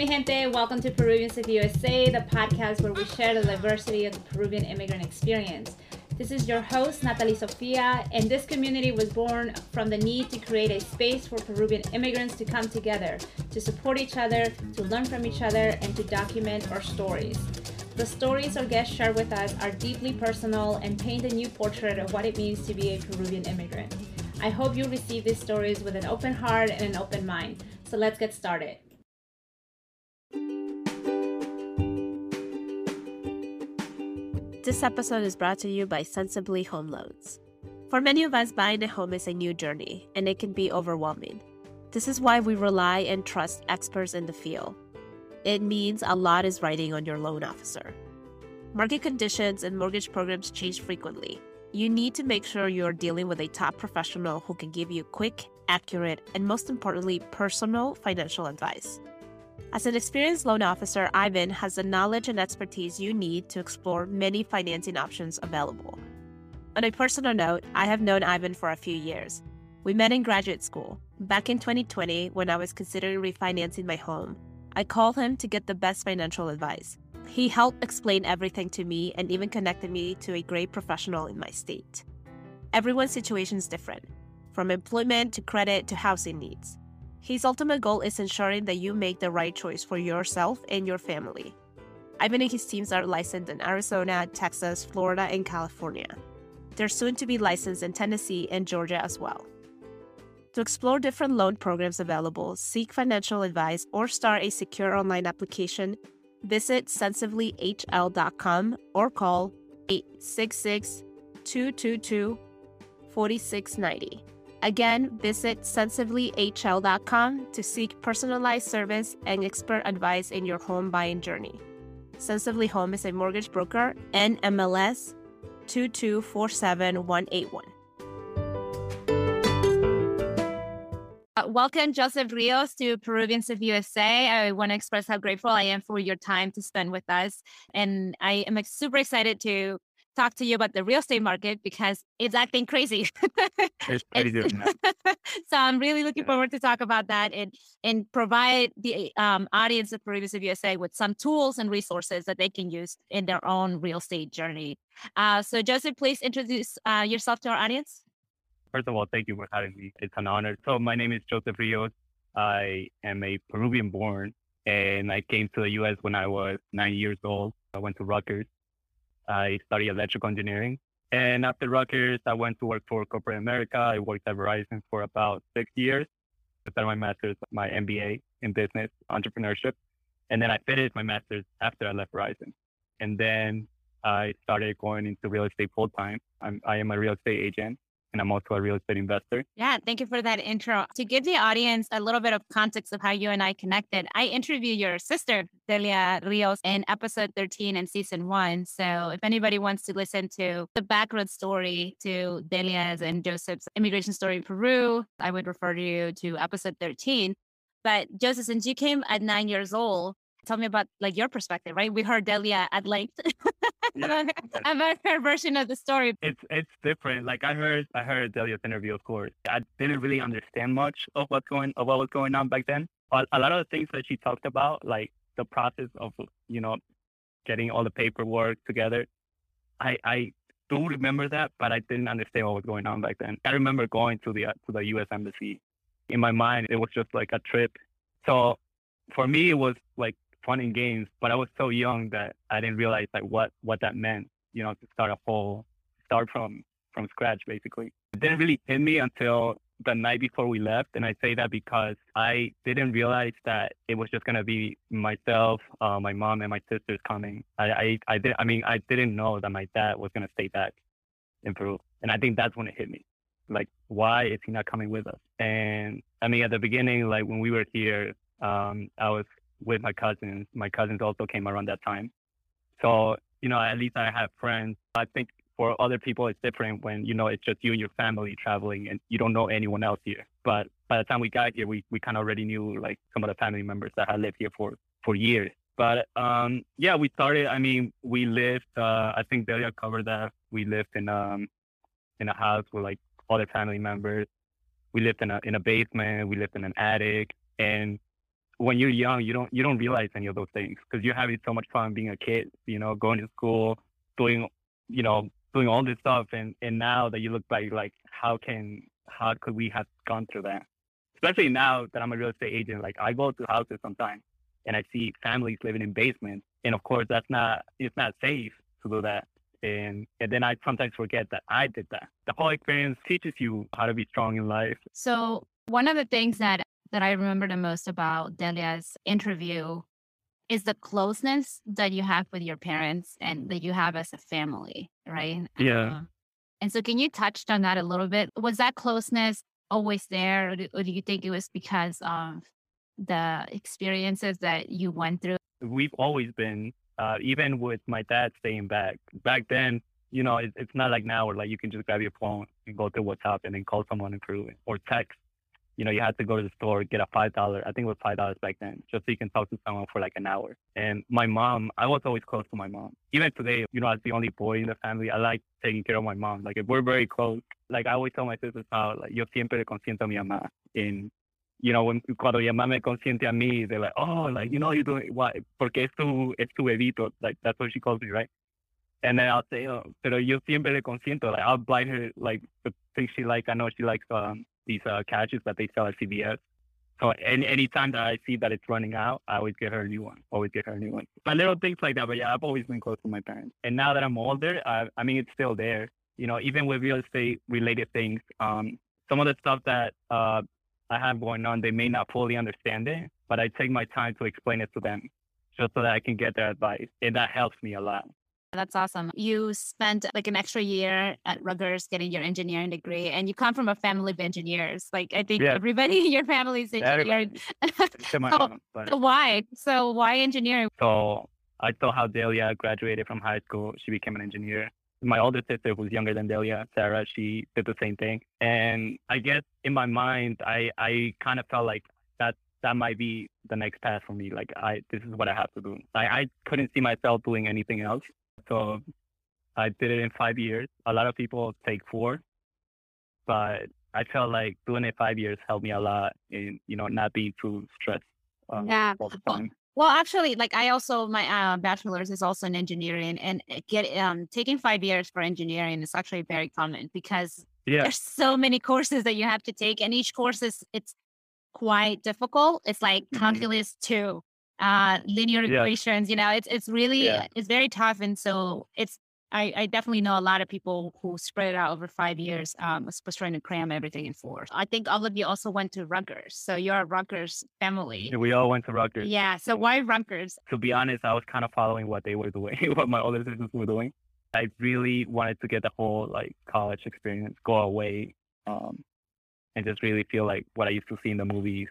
mi gente? Welcome to Peruvians of USA, the podcast where we share the diversity of the Peruvian immigrant experience. This is your host, Natalie Sofia, and this community was born from the need to create a space for Peruvian immigrants to come together, to support each other, to learn from each other, and to document our stories. The stories our guests share with us are deeply personal and paint a new portrait of what it means to be a Peruvian immigrant. I hope you receive these stories with an open heart and an open mind. So let's get started. This episode is brought to you by Sensibly Home Loans. For many of us, buying a home is a new journey, and it can be overwhelming. This is why we rely and trust experts in the field. It means a lot is riding on your loan officer. Market conditions and mortgage programs change frequently. You need to make sure you're dealing with a top professional who can give you quick, accurate, and most importantly, personal financial advice. As an experienced loan officer, Ivan has the knowledge and expertise you need to explore many financing options available. On a personal note, I have known Ivan for a few years. We met in graduate school. Back in 2020, when I was considering refinancing my home, I called him to get the best financial advice. He helped explain everything to me and even connected me to a great professional in my state. Everyone's situation is different, from employment to credit to housing needs. His ultimate goal is ensuring that you make the right choice for yourself and your family. Ivan and his teams are licensed in Arizona, Texas, Florida, and California. They're soon to be licensed in Tennessee and Georgia as well. To explore different loan programs available, seek financial advice, or start a secure online application, visit sensiblyhl.com or call 866 222 4690. Again, visit sensiblyhl.com to seek personalized service and expert advice in your home buying journey. Sensibly Home is a mortgage broker, NMLS 2247181. Uh, welcome, Joseph Rios, to Peruvians of USA. I want to express how grateful I am for your time to spend with us. And I am super excited to talk to you about the real estate market because it's acting crazy. it's crazy. so I'm really looking yeah. forward to talk about that and and provide the um, audience of Peruvians of USA with some tools and resources that they can use in their own real estate journey. Uh, so Joseph, please introduce uh, yourself to our audience. First of all, thank you for having me. It's an honor. So my name is Joseph Rios. I am a Peruvian born and I came to the US when I was nine years old. I went to Rutgers I studied electrical engineering. And after Rutgers, I went to work for corporate America. I worked at Verizon for about six years. I started my master's, my MBA in business entrepreneurship. And then I finished my master's after I left Verizon. And then I started going into real estate full time. I'm, I am a real estate agent and I'm also a real estate investor. Yeah, thank you for that intro. To give the audience a little bit of context of how you and I connected, I interviewed your sister, Delia Rios, in episode 13 in season one. So if anybody wants to listen to the background story to Delia's and Joseph's immigration story in Peru, I would refer you to episode 13. But Joseph, since you came at nine years old, tell me about like your perspective, right? We heard Delia at length yeah. about her version of the story. It's it's different. Like I heard I heard Delia's interview, of course. I didn't really understand much of what's going of what was going on back then. But a lot of the things that she talked about, like the process of you know getting all the paperwork together, I I do remember that, but I didn't understand what was going on back then. I remember going to the uh, to the U.S. embassy. In my mind, it was just like a trip. So for me, it was like fun and games, but I was so young that I didn't realize like what what that meant. You know, to start a whole start from from scratch basically. It didn't really hit me until the night before we left, and I say that because I didn't realize that it was just gonna be myself, uh, my mom, and my sisters coming. I I I did. I mean, I didn't know that my dad was gonna stay back in Peru, and I think that's when it hit me. Like, why is he not coming with us? And I mean, at the beginning, like when we were here, um, I was with my cousins. My cousins also came around that time. So, you know, at least I have friends. I think for other people, it's different when, you know, it's just you and your family traveling and you don't know anyone else here. But by the time we got here, we, we kind of already knew like some of the family members that had lived here for, for years. But um, yeah, we started. I mean, we lived. Uh, I think Delia covered that. We lived in um, in a house with like other family members. We lived in a in a basement. We lived in an attic, and when you're young, you don't you don't realize any of those things because you're having so much fun being a kid. You know, going to school, doing you know doing all this stuff, and and now that you look back, like how can how could we have gone through that? Especially now that I'm a real estate agent, like I go to houses sometimes and I see families living in basements, and of course that's not it's not safe to do that. And and then I sometimes forget that I did that. The whole experience teaches you how to be strong in life. So one of the things that that I remember the most about Delia's interview is the closeness that you have with your parents and that you have as a family, right? Yeah. Um, and so, can you touch on that a little bit? Was that closeness always there, or do, or do you think it was because of the experiences that you went through? We've always been, uh, even with my dad staying back. Back then, you know, it, it's not like now where like you can just grab your phone and go to WhatsApp and then call someone and prove it, or text you know, you had to go to the store, get a five dollar, I think it was five dollars back then, just so you can talk to someone for like an hour. And my mom, I was always close to my mom. Even today, you know, as the only boy in the family, I like taking care of my mom. Like if we're very close. Like I always tell my sisters how like yo siempre consiento a mi mamá. And you know, when cuando mi mamá me consiente a mí, they're like, oh, like you know, you're doing what? Porque es tu es tu bebito. Like that's what she calls me, right? And then I'll say, oh, pero yo siempre le consiento. Like I'll buy her like the things she like. I know she likes um these uh, couches that they sell at CVS. So any anytime that I see that it's running out, I always get her a new one. Always get her a new one. But little things like that. But yeah, I've always been close to my parents. And now that I'm older, I, I mean, it's still there. You know, even with real estate related things, um, some of the stuff that uh, I have going on, they may not fully understand it, but I take my time to explain it to them just so that I can get their advice. And that helps me a lot. That's awesome. You spent like an extra year at Rutgers getting your engineering degree, and you come from a family of engineers. Like I think yeah. everybody in your family is engineering. so, so why? So why engineering? So I saw how Delia graduated from high school. She became an engineer. My older sister, who's younger than Delia, Sarah, she did the same thing. And I guess in my mind, I I kind of felt like that that might be the next path for me. Like I, this is what I have to do. I, I couldn't see myself doing anything else. So I did it in five years. A lot of people take four, but I felt like doing it five years helped me a lot in, you know, not being too stressed uh, yeah. all the time. Well, actually, like I also my uh, bachelor's is also in engineering, and get um taking five years for engineering is actually very common because yeah. there's so many courses that you have to take, and each course is it's quite difficult. It's like mm-hmm. calculus two, uh, linear yeah. equations. You know, it's it's really yeah. it's very tough, and so it's I, I, definitely know a lot of people who spread it out over five years, um, was trying to cram everything in four. I think all of you also went to Rutgers, so you're a Rutgers family. We all went to Rutgers. Yeah. So why Rutgers? To be honest, I was kind of following what they were doing, what my older sisters were doing. I really wanted to get the whole like college experience, go away, um, and just really feel like what I used to see in the movies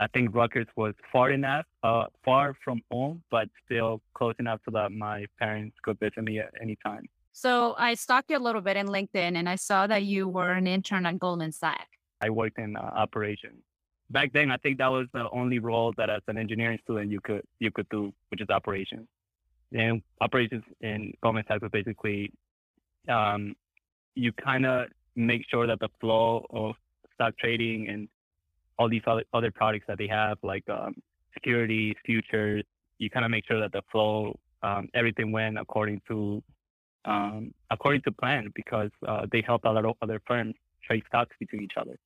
I think Rutgers was far enough, uh, far from home, but still close enough so that my parents could visit me at any time. So I stalked you a little bit in LinkedIn, and I saw that you were an intern at Goldman Sachs. I worked in uh, operations. Back then, I think that was the only role that as an engineering student you could you could do, which is operations. And operations in Goldman Sachs was basically um, you kind of make sure that the flow of stock trading and all these other, other products that they have, like um, securities, futures. You kind of make sure that the flow, um, everything went according to um, according to plan because uh, they help a lot of other firms trade stocks between each other.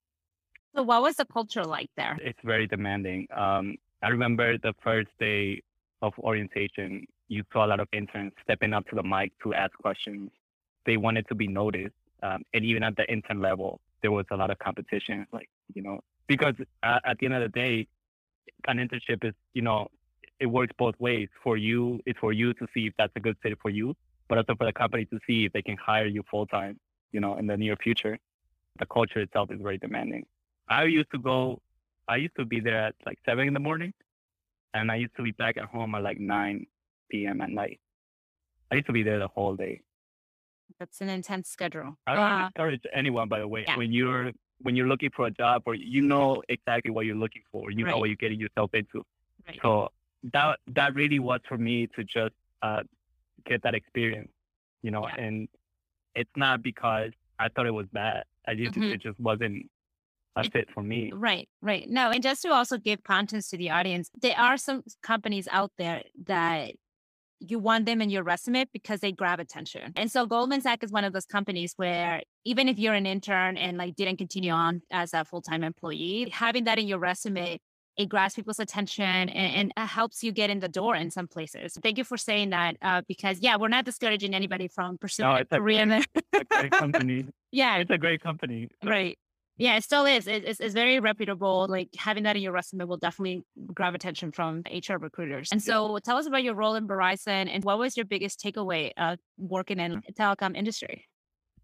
So, what was the culture like there? It's very demanding. Um, I remember the first day of orientation, you saw a lot of interns stepping up to the mic to ask questions. They wanted to be noticed, um, and even at the intern level, there was a lot of competition. Like, you know, because uh, at the end of the day, an internship is, you know, it works both ways. For you, it's for you to see if that's a good fit for you, but also for the company to see if they can hire you full time, you know, in the near future. The culture itself is very demanding. I used to go, I used to be there at like seven in the morning, and I used to be back at home at like 9 p.m. at night. I used to be there the whole day. That's an intense schedule. I don't uh, encourage anyone, by the way, yeah. when you're when you're looking for a job or you know exactly what you're looking for, you right. know what you're getting yourself into. Right. So that that really was for me to just uh, get that experience, you know. Yeah. And it's not because I thought it was bad. I just mm-hmm. it just wasn't a fit for me. Right, right. No, and just to also give context to the audience, there are some companies out there that you want them in your resume because they grab attention. And so Goldman Sachs is one of those companies where even if you're an intern and like didn't continue on as a full-time employee, having that in your resume it grabs people's attention and, and helps you get in the door in some places. Thank you for saying that uh, because, yeah, we're not discouraging anybody from pursuing no, a career. A, a great company. yeah. It's a great company. Right. Yeah, it still is. It's, it's very reputable. Like having that in your resume will definitely grab attention from HR recruiters. And so tell us about your role in Verizon and what was your biggest takeaway uh, working in the telecom industry?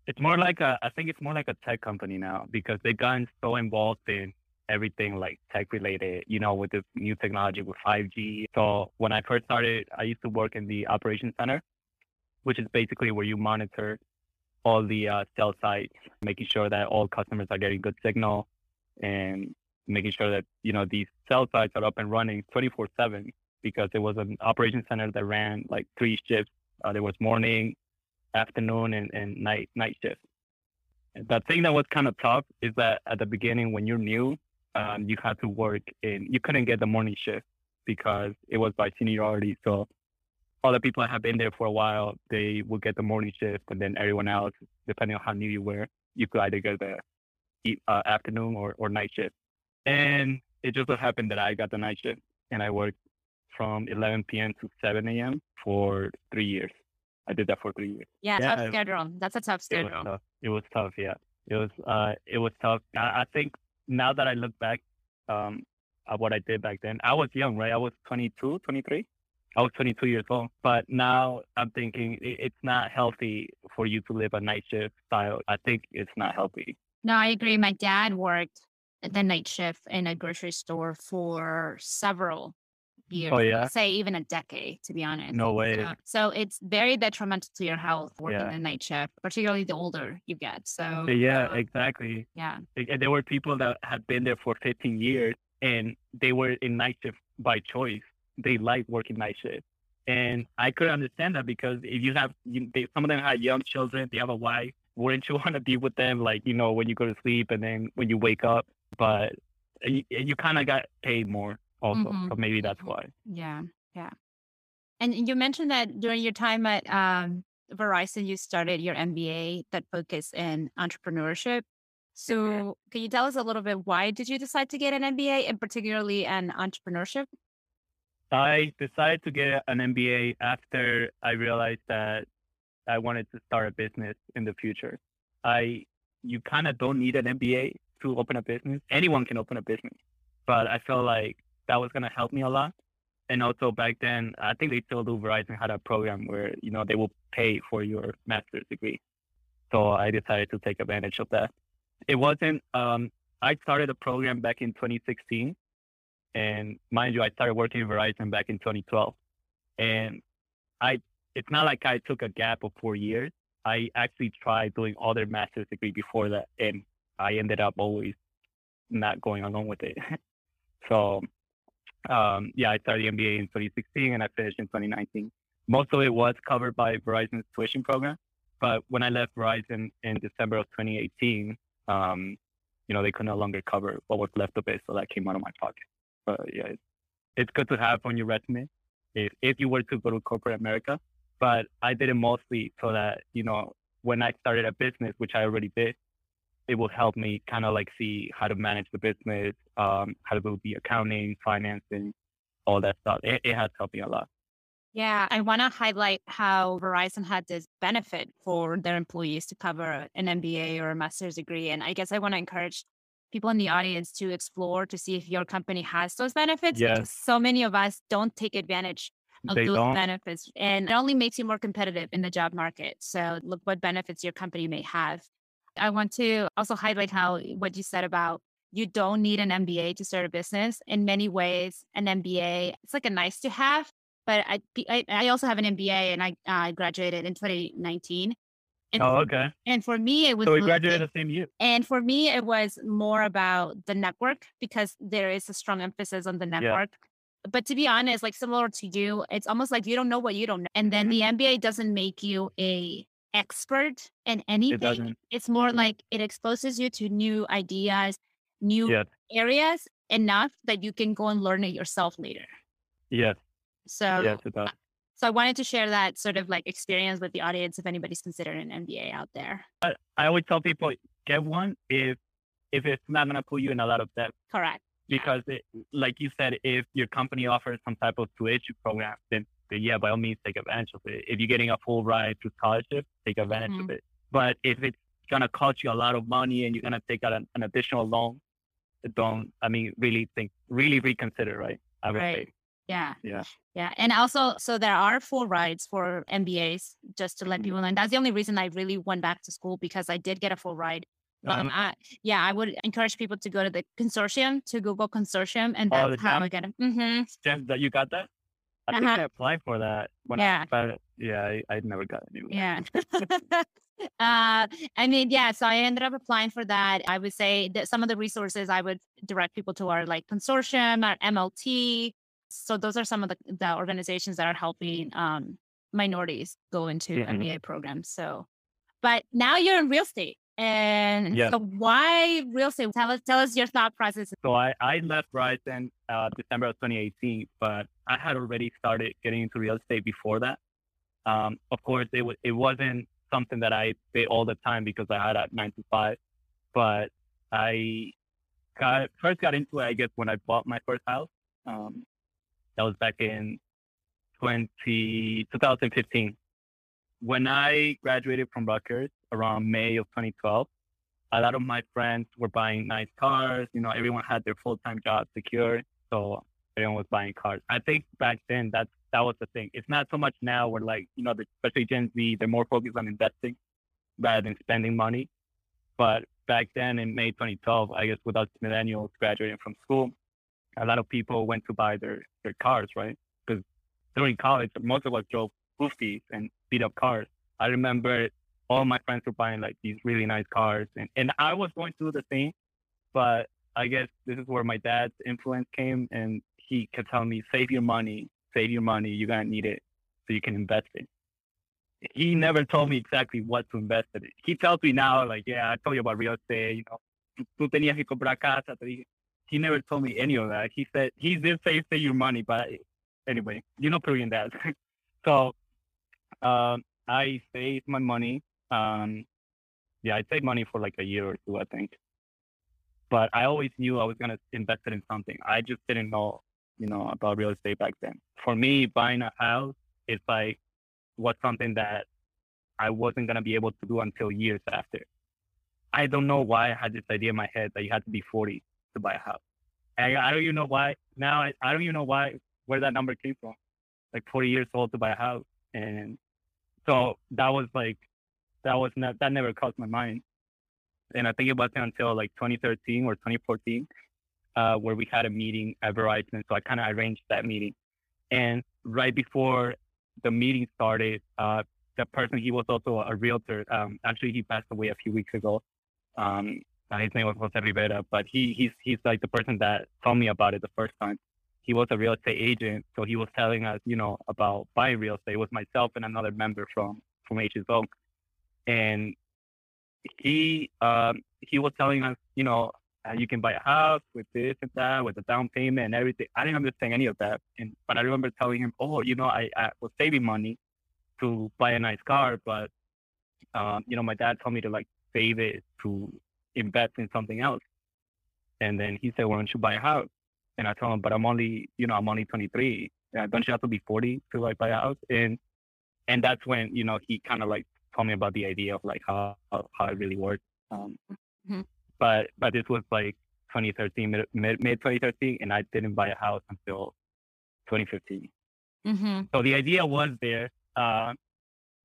It's more like a, I think it's more like a tech company now because they've gotten so involved in everything like tech related, you know, with the new technology with 5G. So when I first started, I used to work in the operations center, which is basically where you monitor all the uh, cell sites, making sure that all customers are getting good signal and making sure that, you know, these cell sites are up and running 24 seven because it was an operation center that ran like three shifts. Uh, there was morning, afternoon and, and night, night shift. The thing that was kind of tough is that at the beginning, when you're new, um, you had to work in, you couldn't get the morning shift because it was by seniority. So all the people that have been there for a while, they would get the morning shift, and then everyone else, depending on how new you were, you could either get the uh, afternoon or, or night shift. And it just so happened that I got the night shift, and I worked from 11 p.m. to 7 a.m. for three years. I did that for three years. Yeah, yeah tough schedule. That's a tough schedule. It was tough. It was tough. Yeah, it was. Uh, it was tough. I, I think now that I look back um, at what I did back then, I was young, right? I was 22, 23. I was 22 years old. But now I'm thinking it's not healthy for you to live a night shift style. I think it's not healthy. No, I agree. My dad worked the night shift in a grocery store for several years. Oh yeah, say even a decade, to be honest. No way. so it's very detrimental to your health working yeah. a night shift, particularly the older you get. So yeah, uh, exactly. Yeah, And there were people that had been there for 15 years and they were in night shift by choice. They like working night shift. And I could understand that because if you have, you, they, some of them had young children, they have a wife. Wouldn't you want to be with them, like you know, when you go to sleep and then when you wake up? But you, you kind of got paid more also. Mm-hmm. So maybe that's why. Yeah. Yeah. And you mentioned that during your time at um, Verizon, you started your MBA that focused in entrepreneurship. So can you tell us a little bit why did you decide to get an MBA and particularly an entrepreneurship? I decided to get an MBA after I realized that I wanted to start a business in the future. I you kind of don't need an MBA to open a business. Anyone can open a business. But I felt like that was going to help me a lot. And also back then, I think they still do Verizon had a program where, you know, they will pay for your master's degree. So I decided to take advantage of that. It wasn't, um, I started a program back in 2016. And mind you, I started working in Verizon back in 2012. And I, it's not like I took a gap of four years. I actually tried doing other master's degree before that. And I ended up always not going along with it. so um, yeah, I started the MBA in 2016 and I finished in 2019. Most of it was covered by Verizon's tuition program, but when I left Verizon in December of 2018, um, you know, they could no longer cover what was left of it, so that came out of my pocket. But yeah, it's, good to have on your resume if if you were to go to corporate America. But I did it mostly so that you know when I started a business, which I already did, it will help me kind of like see how to manage the business, um, how to do the accounting, financing, all that stuff. It, it has helped me a lot. Yeah, I want to highlight how Verizon had this benefit for their employees to cover an MBA or a master's degree. And I guess I want to encourage people in the audience to explore to see if your company has those benefits. Yes. So many of us don't take advantage of they those don't. benefits. And it only makes you more competitive in the job market. So look what benefits your company may have. I want to also highlight how what you said about you don't need an MBA to start a business. In many ways, an MBA it's like a nice to have. But I I, I also have an MBA and I uh, graduated in 2019. And oh, okay. And for me, it was so we graduated the same year. And for me, it was more about the network because there is a strong emphasis on the network. Yeah. But to be honest, like similar to you, it's almost like you don't know what you don't know. And then mm-hmm. the MBA doesn't make you a expert in anything. It doesn't. it's more like it exposes you to new ideas, new Yes. areas enough that you can go and learn it yourself later. Yes. So Yes, it does. So I wanted to share that sort of like experience with the audience if anybody's considering an MBA out there. I, I always tell people get one if if it's not gonna put you in a lot of debt Correct. because it, like you said, if your company offers some type of tuition program, then, then yeah, by all means take advantage of it. If you're getting a full ride to scholarship, take advantage of Mhm. it. But if it's gonna cost you a lot of money and you're gonna take out an, an additional loan, don't I mean really think really reconsider, right? I would Right. say. Yeah. Yeah. Yeah. And also, so there are full rides for MBAs, just to let Mhm. people know. And that's the only reason I really went back to school because I did get a full ride. But Um, I, yeah, I would encourage people to go to the consortium, to Google consortium, and Oh, that's the how? I get it. hmm Jen, that you got that? I think Uh-huh. I applied for that when Yeah. I but yeah, I, I never got it anyway. Yeah. uh, I mean, yeah. So I ended up applying for that. I would say that some of the resources I would direct people to are like consortium or MLT. So those are some of the, the organizations that are helping um, minorities go into Mhm. MBA programs. So, but now you're in real estate. And Yeah. so why real estate? Tell us, tell us your thought process. So I, I left Verizon uh, December of 2018, but I had already started getting into real estate before that. Um, of course, it was it wasn't something that I did all the time because I had a nine to five, but I got first got into it I guess when I bought my first house. Um, that was back in 20, 2015. When I graduated from Rutgers around May of 2012, a lot of my friends were buying nice cars. You know, everyone had their full time job secured, so everyone was buying cars. I think back then that that was the thing. It's not so much now where like you know, the, especially Gen Z, they're more focused on investing rather than spending money. But back then in May 2012, I guess with us millennials graduating from school, a lot of people went to buy their their cars, right? Because during college, most of us drove hoofties and beat up cars. I remember all my friends were buying like these really nice cars and, and I was going through the same, but I guess this is where my dad's influence came and he kept telling me, save your money, save your money, you're gonna need it so you can invest it. He never told me exactly what to invest in. It. He tells me now, like, yeah, I told you about real estate, you know, tú tenías que comprar casa. te dije. He never told me any of that. He said, he did say save your money, but anyway, you know Peruvian that. so um, I saved my money um, yeah, I saved money for like a year or two, I think. But I always knew I was gonna invest it in something. I just didn't know, you know, about real estate back then. For me, buying a house is like was something that I wasn't gonna be able to do until years after. I don't know why I had this idea in my head that you had to be 40 to buy a house. And I don't even know why now. I, I don't even know why where that number came from. Like 40 years old to buy a house, and so that was like that was not that never crossed my mind. And I think it wasn't until like 2013 or 2014 uh, where we had a meeting at Verizon. So I kind of arranged that meeting. And right before the meeting started, uh, the person he was also a realtor. Um, actually, he passed away a few weeks ago. Um, his name was Jose Rivera, but he he's he's like the person that told me about it the first time. He was a real estate agent, so he was telling us, you know, about buying real estate. It was myself and another member from from HSO and he um, he was telling us, you know, you can buy a house with this and that, with a down payment and everything. I didn't understand any of that, and but I remember telling him, oh, you know, I, I was saving money to buy a nice car, but um, you know, my dad told me to like save it to invest in something else. And then he said, why don't you buy a house? And I told him, but I'm only, you know, I'm only 23. Uh, don't you have to be 40 to like buy a house? And and that's when you know he kind of like told me about the idea of like how how, how it really works. Um, Mhm. But but this was like 2013, mid mid, mid 2013, and I didn't buy a house until 2015. Mm-hmm. So the idea was there, uh,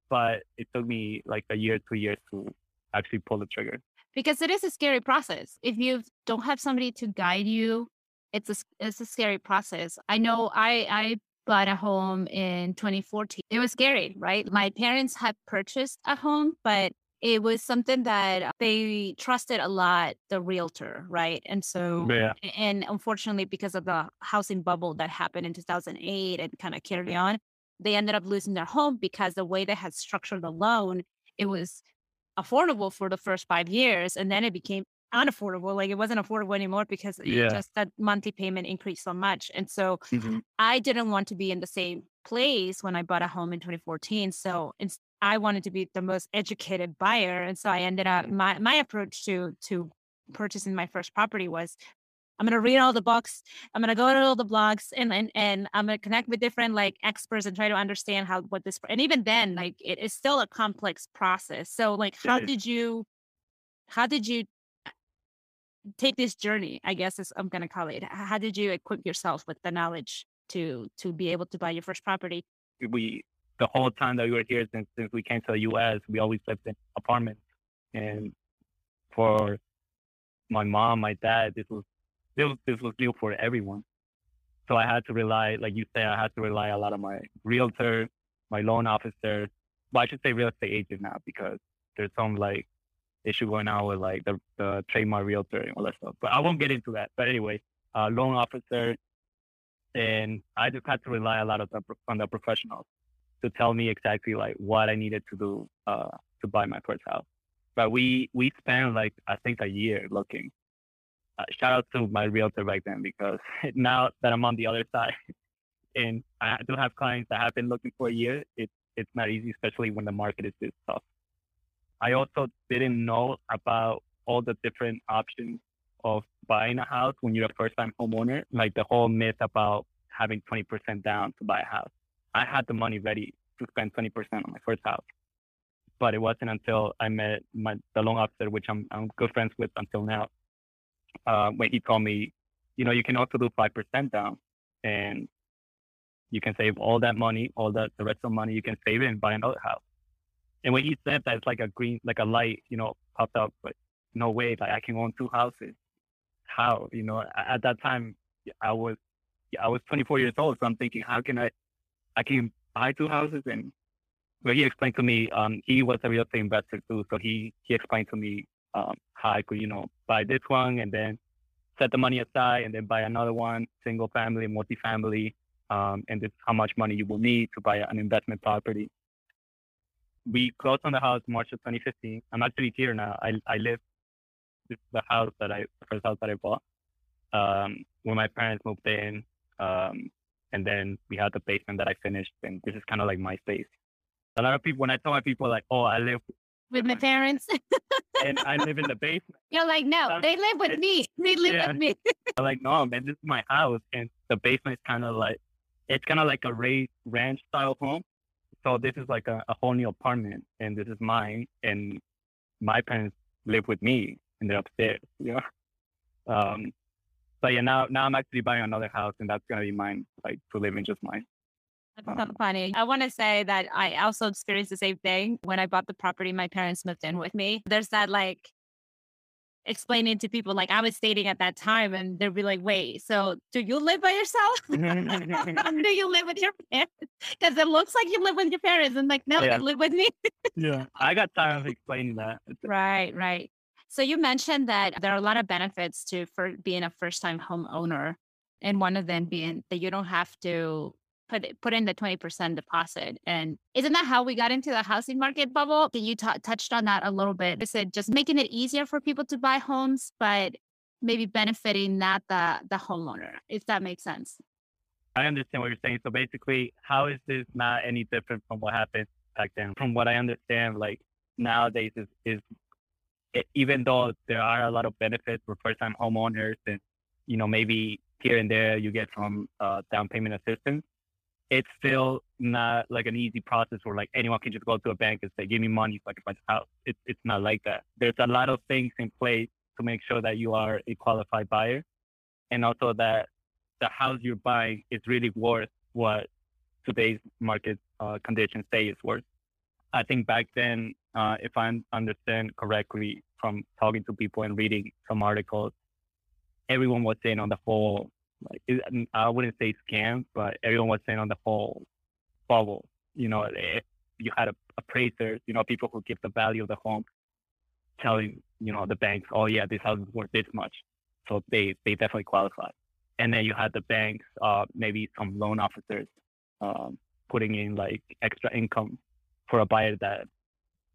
but it took me like a year, two years to actually pull the trigger. Because it is a scary process. If you don't have somebody to guide you, it's a, it's a scary process. I know I, I bought a home in 2014. It was scary, right? My parents had purchased a home, but it was something that uh, they trusted a lot the realtor, right? And so Yeah, and unfortunately because of the housing bubble that happened in 2008 and kind of carried on they ended up losing their home because the way they had structured the loan it was affordable for the first five years and then it became unaffordable. Like it wasn't affordable anymore because Yeah. just that monthly payment increased so much. And so Mhm. I didn't want to be in the same place when I bought a home in 2014. So I wanted to be the most educated buyer. And so I ended up my my approach to to purchasing my first property was I'm gonna read all the books. I'm gonna go to all the blogs and and, and I'm gonna connect with different like experts and try to understand how what this and even then like it is still a complex process. So like how did you how did you uh, take this journey? I guess is I'm gonna call it. How did you equip yourself with the knowledge to to be able to buy your first property? we the whole time that we were here since since we came to the US, we always lived in apartments. And for my mom, my dad, this was this was this was new for everyone. So I had to rely, like you say, I had to rely a lot on my realtor, my loan officer. Well, I should say real estate agent now because there's some like issue going on with like the, the trademark realtor and all that stuff. But I won't get into that. But anyway, uh, loan officer, and I just had to rely a lot of the, on the professionals to tell me exactly like what I needed to do uh, to buy my first house. But we we spent like I think a year looking. Uh, shout out to my realtor back then because now that I'm on the other side and I do have clients that have been looking for a year, it's it's not easy, especially when the market is this tough. I also didn't know about all the different options of buying a house when you're a first time homeowner, like the whole myth about having 20% down to buy a house. I had the money ready to spend 20% on my first house. But it wasn't until I met my the loan officer, which I'm I'm good friends with until now, uh, when he told me, you know, you can also do five percent down, and you can save all that money, all the the rest of the money you can save it and buy another house. And when he said that, it's like a green, like a light, you know, popped up. But no way, like I can own two houses. How, you know, at that time, I was, I was 24 years old, so I'm thinking, how can I, I can buy two houses? And well, he explained to me, um, he was a real estate investor too, so he he explained to me um, how I could, you know, buy this one and then set the money aside and then buy another one, single family, multifamily, um, and this how much money you will need to buy an investment property. We closed on the house March of 2015. I'm actually here now. I I live this is the house that I first house that I bought. Um, when my parents moved in, um, and then we had the basement that I finished, and this is kind of like my space. A lot of people, when I tell my people like, "Oh, I live With my parents, and I live in the basement," you're like, no, Um, they live with me. They live yeah. with me. I'm like, "No, man, this is my house," and the basement is kind of like, it's kind of like a raised ranch style home. So this is like a, a whole new apartment, and this is mine, and my parents live with me, and they're upstairs. Know. Um, but yeah, now now I'm actually buying another house, and that's gonna be mine, like to live in just mine. That's so funny. I want to say that I also experienced the same thing when I bought the property. My parents moved in with me. There's that like explaining to people like I was dating at that time, and they'd be like, "Wait, so do you live by yourself? do you live with your parents? Because it looks like you live with your parents." And like, no, Yeah. you live with me. yeah, I got tired of explaining that. Right, right. So you mentioned that there are a lot of benefits to for being a first-time homeowner, and one of them being that you don't have to put it- put in the twenty percent deposit. And isn't that how we got into the housing market bubble? You t- touched on that a little bit? Is it just making it easier for people to buy homes, but maybe benefiting not the the homeowner, if that makes sense? I understand what you're saying. So basically, how is this not any different from what happened back then? From what I understand, like nowadays is, is e- even though there are a lot of benefits for first-time homeowners, and you know maybe here and there you get some uh, down payment assistance, it's still not like an easy process where like anyone can just go to a bank and say, "Give me money so I can buy house." It's it's not like that. There's a lot of things in place to make sure that you are a qualified buyer, and also that the house you're buying is really worth what today's market uh, conditions say it's worth. I think back then, uh, if I understand correctly from talking to people and reading some articles, everyone was saying on the whole, like it, I wouldn't say scam, but everyone was saying on the whole bubble. You know, if you had a appraisers, you know, people who give the value of the home, telling you know the banks, oh yeah, this house is worth this much, so they they definitely qualify and then you had the banks, uh, maybe some loan officers, um, putting in like extra income for a buyer that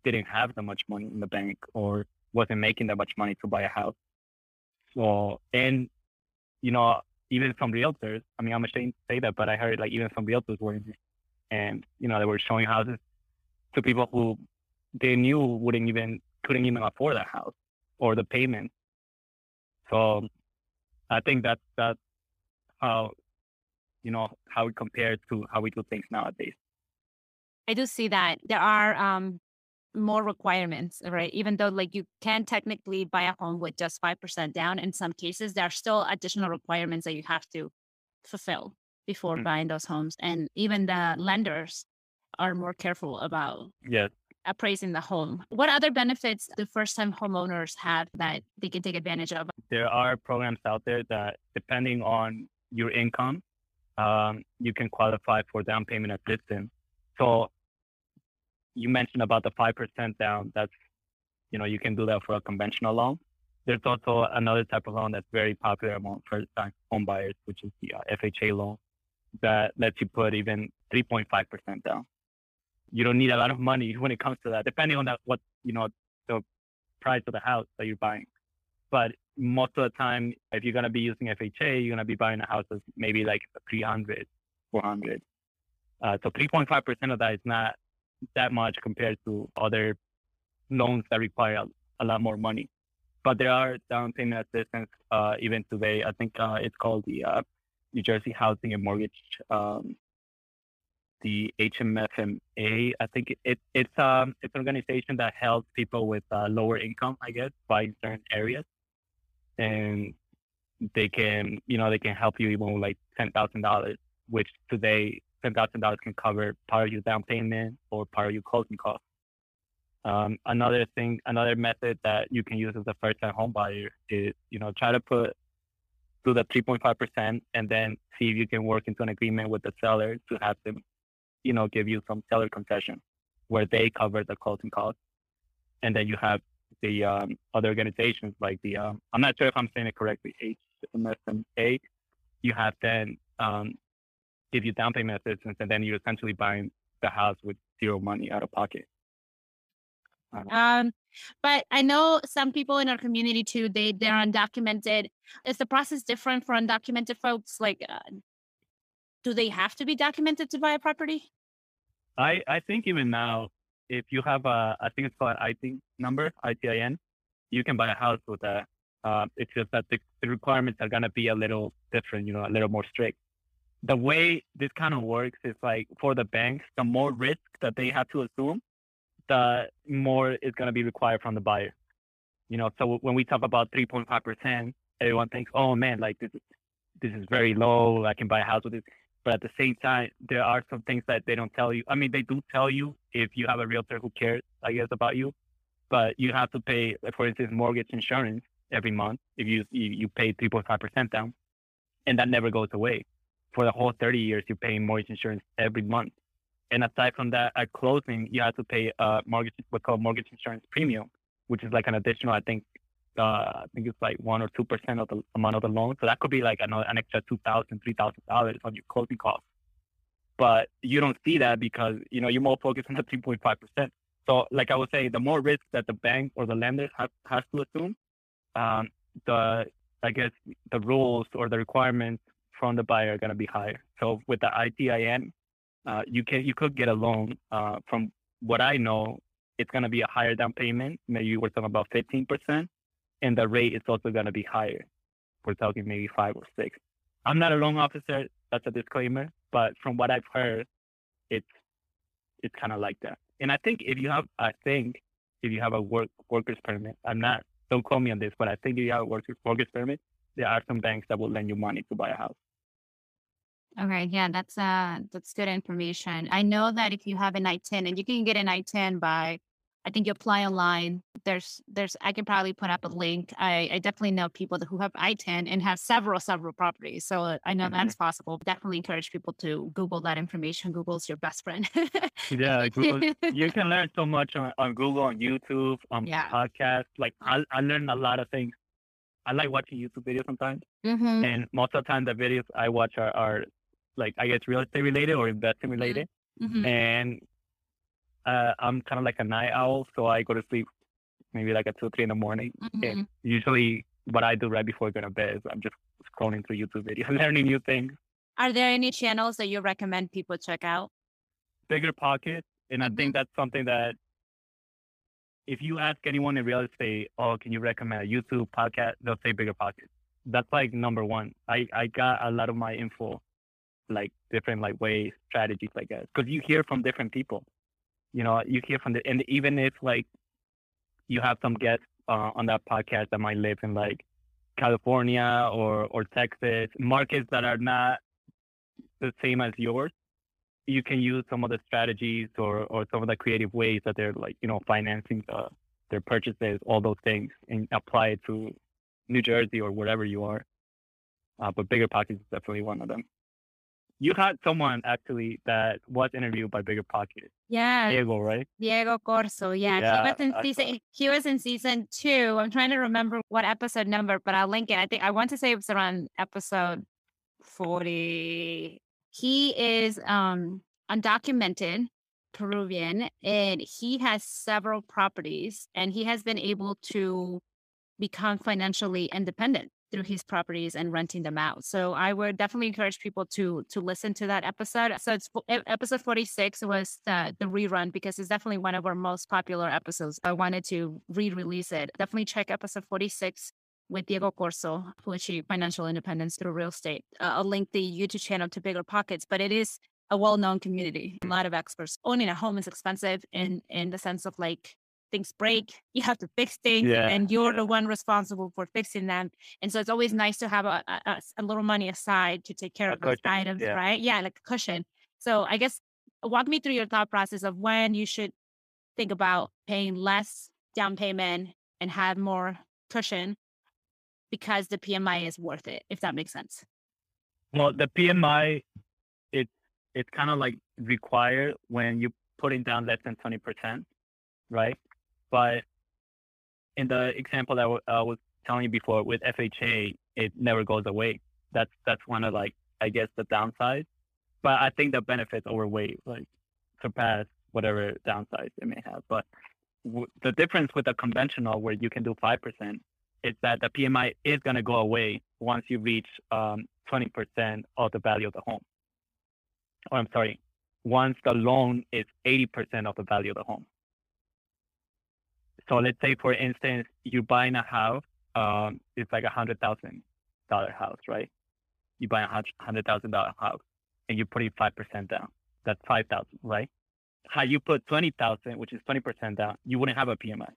didn't have that much money in the bank or wasn't making that much money to buy a house. So, and, you know, even some realtors, I mean, I'm ashamed to say that, but I heard like even some realtors were and, you know, they were showing houses to people who they knew wouldn't even, couldn't even afford that house or the payment. So I think that's, that's how, you know, how it compares to how we do things nowadays. I do see that there are um, more requirements, right? Even though like you can technically buy a home with just 5% down, in some cases, there are still additional requirements that you have to fulfill before mm-hmm. buying those homes. And even the lenders are more careful about yes. appraising the home. What other benefits do first time homeowners have that they can take advantage of? There are programs out there that, depending on your income, um, you can qualify for down payment assistance. So you mentioned about the 5% down. That's, you know, you can do that for a conventional loan. There's also another type of loan that's very popular among first time home buyers, which is the uh, FHA loan that lets you put even 3.5% down. You don't need a lot of money when it comes to that, depending on that, what, you know, the price of the house that you're buying. But most of the time, if you're going to be using FHA, you're going to be buying a house that's maybe like 300, 400. Uh, so 3.5% of that is not that much compared to other loans that require a, a lot more money. But there are down payment assistance uh, even today. I think uh, it's called the uh, New Jersey Housing and Mortgage, um, the HMFMA. I think it, it, it's um it's an organization that helps people with uh, lower income, I guess, by certain areas, and they can you know they can help you even with like ten thousand dollars, which today ten thousand dollars can cover part of your down payment or part of your closing costs. Um, another thing, another method that you can use as a first-time home buyer is, you know, try to put do the 3.5% and then see if you can work into an agreement with the seller to have them, you know, give you some seller concession where they cover the closing costs. And then you have the um, other organizations like the, um, I'm not sure if I'm saying it correctly, HMSMA. You have then um, give you down payment assistance, and then you're essentially buying the house with zero money out of pocket. Um, but I know some people in our community too. They they're undocumented. Is the process different for undocumented folks? Like, uh, do they have to be documented to buy a property? I I think even now, if you have a I think it's called an IT number, ITIN, you can buy a house with that. Uh, it's just that the, the requirements are gonna be a little different, you know, a little more strict the way this kind of works is like for the banks, the more risk that they have to assume, the more is going to be required from the buyer. You know, so when we talk about 3.5%, everyone thinks, oh man, like this, this is very low. I can buy a house with this. But at the same time, there are some things that they don't tell you. I mean, they do tell you if you have a realtor who cares, I guess, about you, but you have to pay, for instance, mortgage insurance every month if you you, you pay 3.5% down, and that never goes away for the whole 30 years, you're paying mortgage insurance every month. And aside from that, at closing, you have to pay a mortgage, what's called mortgage insurance premium, which is like an additional, I think, uh, I think it's like one or two percent of the amount of the loan. So that could be like another, an extra two thousand, three thousand dollars on your closing costs. But you don't see that because you know you're more focused on the 3.5 percent. So, like I would say, the more risk that the bank or the lender has, has to assume, um, the I guess the rules or the requirements from the buyer are going to be higher. So with the ITIN, uh, you can you could get a loan. Uh, from what I know, it's going to be a higher down payment. Maybe we're talking about 15%, and the rate is also going to be higher. We're talking maybe five or six. I'm not a loan officer. That's a disclaimer. But from what I've heard, it's it's kind of like that. And I think if you have, I think if you have a work worker's permit, I'm not. Don't call me on this, but I think if you have a worker's worker's permit, there are some banks that will lend you money to buy a house. Okay, yeah, that's uh that's good information. I know that if you have an ITIN and you can get an ITIN by I think you apply online. There's there's I can probably put up a link. I, I definitely know people who have ITIN and have several several properties. So uh, I know mm-hmm. that's possible. Definitely encourage people to Google that information. Google's your best friend. yeah, Google, you can learn so much on, on Google, on YouTube, on yeah. podcasts. Like I I learned a lot of things. I like watching YouTube videos sometimes, mm-hmm. and most of the time the videos I watch are, are like I guess real estate related or investing mm-hmm. related. Mm-hmm. And uh, I'm kind of like a night owl, so I go to sleep maybe like at two, three in the morning. Mm-hmm. And usually what I do right before going to bed is I'm just scrolling through YouTube videos, learning new things. Are there any channels that you recommend people check out? Bigger Pocket, and I think that's something that if you ask anyone in real estate, oh, can you recommend a YouTube podcast? They'll say Bigger Pocket. That's like number one. I, I got a lot of my info, like different like ways, strategies like that. Because you hear from different people. You know, you hear from the and even if like you have some guests uh, on that podcast that might live in like California or or Texas, markets that are not the same as yours, you can use some of the strategies or, or some of the creative ways that they're like, you know, financing the, their purchases, all those things, and apply it to New Jersey or wherever you are. Uh, but Bigger Pockets is definitely one of them. You had someone actually that was interviewed by Bigger Pockets. Yeah. Diego, right? Diego Corso. Yeah. Yeah, he was in I season he was in season two. I'm trying to remember what episode number, but I'll link it. I think I want to say it was around episode 40. He is um undocumented Peruvian and he has several properties and he has been able to become financially independent through his properties and renting them out. So I would definitely encourage people to to listen to that episode. So it's episode 46 was the, the rerun because it's definitely one of our most popular episodes. I wanted to re-release it. Definitely check episode 46 with Diego Corso, who achieved financial independence through real estate. Uh, I'll link the YouTube channel to Bigger Pockets, but it is a well-known community. A lot of experts. Owning a home is expensive in in the sense of like things break, you have to fix things, Yeah. and you're the one responsible for fixing them. And so it's always nice to have a a little money aside to take care A of those items, yeah. right? Yeah, like a cushion. So I guess walk me through your thought process of when you should think about paying less down payment and have more cushion because the PMI is worth it, if that makes sense. Well, the PMI, it's it's kind of like required when you putting down less than twenty percent, right? But in the example that I wa- was telling you before with FHA, it never goes away. That's that's one of like I guess the downsides. But I think the benefits overweigh like surpass whatever downsides it may have. But w- the difference with the conventional where you can do five percent is that the PMI is going to go away once you reach um, 20% of the value of the home. Or I'm sorry, once the loan is 80% of the value of the home. So let's say, for instance, you're buying a house, um, it's like a hundred thousand dollar house, right? You buy a hun- hundred thousand dollar house and you're putting five percent down. That's five thousand, right? Had you put twenty thousand, which is twenty percent down, you wouldn't have a PMI,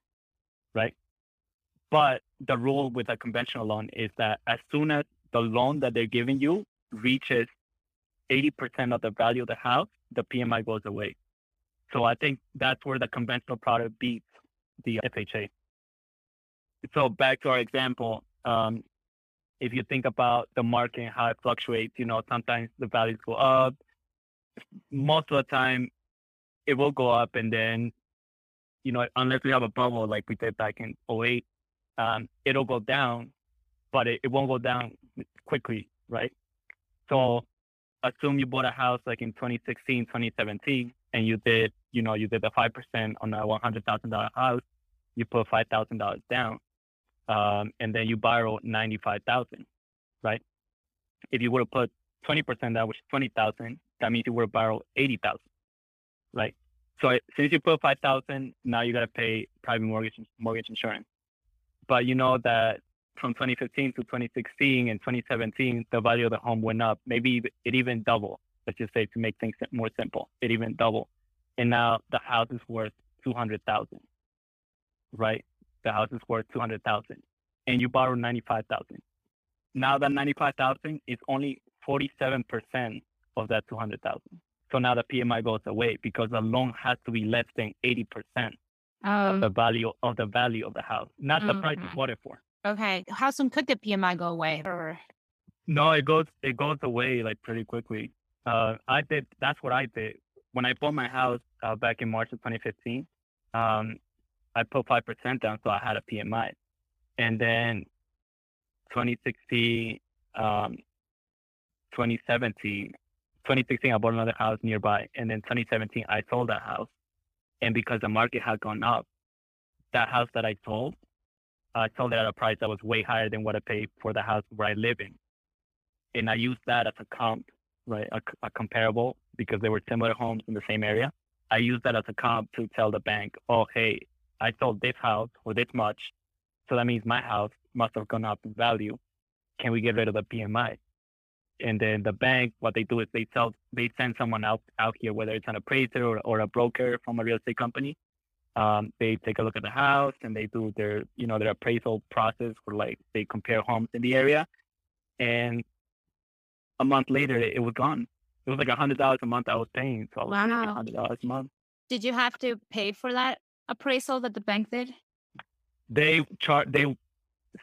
right? But the rule with a conventional loan is that as soon as the loan that they're giving you reaches 80% of the value of the house, the PMI goes away. So I think that's where the conventional product beats the FHA. So back to our example, um, if you think about the market and how it fluctuates, you know, sometimes the values go up. Most of the time, it will go up, and then, you know, unless we have a bubble like we did back in 08, um, it'll go down, but it, it won't go down quickly, right? So assume you bought a house like in 2016, 2017, and you did, you know, you did the 5% on a $100,000 house, you put $5,000 down, um, and then you borrow 95,000, right? If you would have put 20% down, which is 20,000, that means you would have borrowed 80,000, right? So since you put 5,000, now you got to pay private mortgage, mortgage insurance but you know that from 2015 to 2016 and 2017, the value of the home went up. Maybe it even doubled. Let's just say to make things more simple, it even doubled, and now the house is worth 200,000, right? The house is worth 200,000, and you borrow 95,000. Now that 95,000 is only 47% of that 200,000. So now the PMI goes away because the loan has to be less than 80% Um, the value of the value of the house, not the price you bought it for. okay. How soon could the PMI go away? Or No, it goes it goes away like pretty quickly. Uh, I did that's what I did when I bought my house uh, back in March of 2015. Um, I put five percent down, so I had a PMI, and then 2016, um, 2017, 2016 I bought another house nearby, and then 2017 I sold that house, and because the market had gone up, that house that I sold, I sold it at a price that was way higher than what I paid for the house where I live in. And I used that as a comp, right? A, a comparable because they were similar homes in the same area. I used that as a comp to tell the bank, oh, hey, I sold this house for this much. So that means my house must have gone up in value. Can we get rid of the PMI? And then the bank, what they do is they sell, they send someone out out here, whether it's an appraiser or, or a broker from a real estate company. Um, they take a look at the house and they do their, you know, their appraisal process where like they compare homes in the area. And a month later, it was gone. It was like a hundred dollars a month I was paying. So I was Wow. hundred dollars a month. Did you have to pay for that appraisal that the bank did? They chart they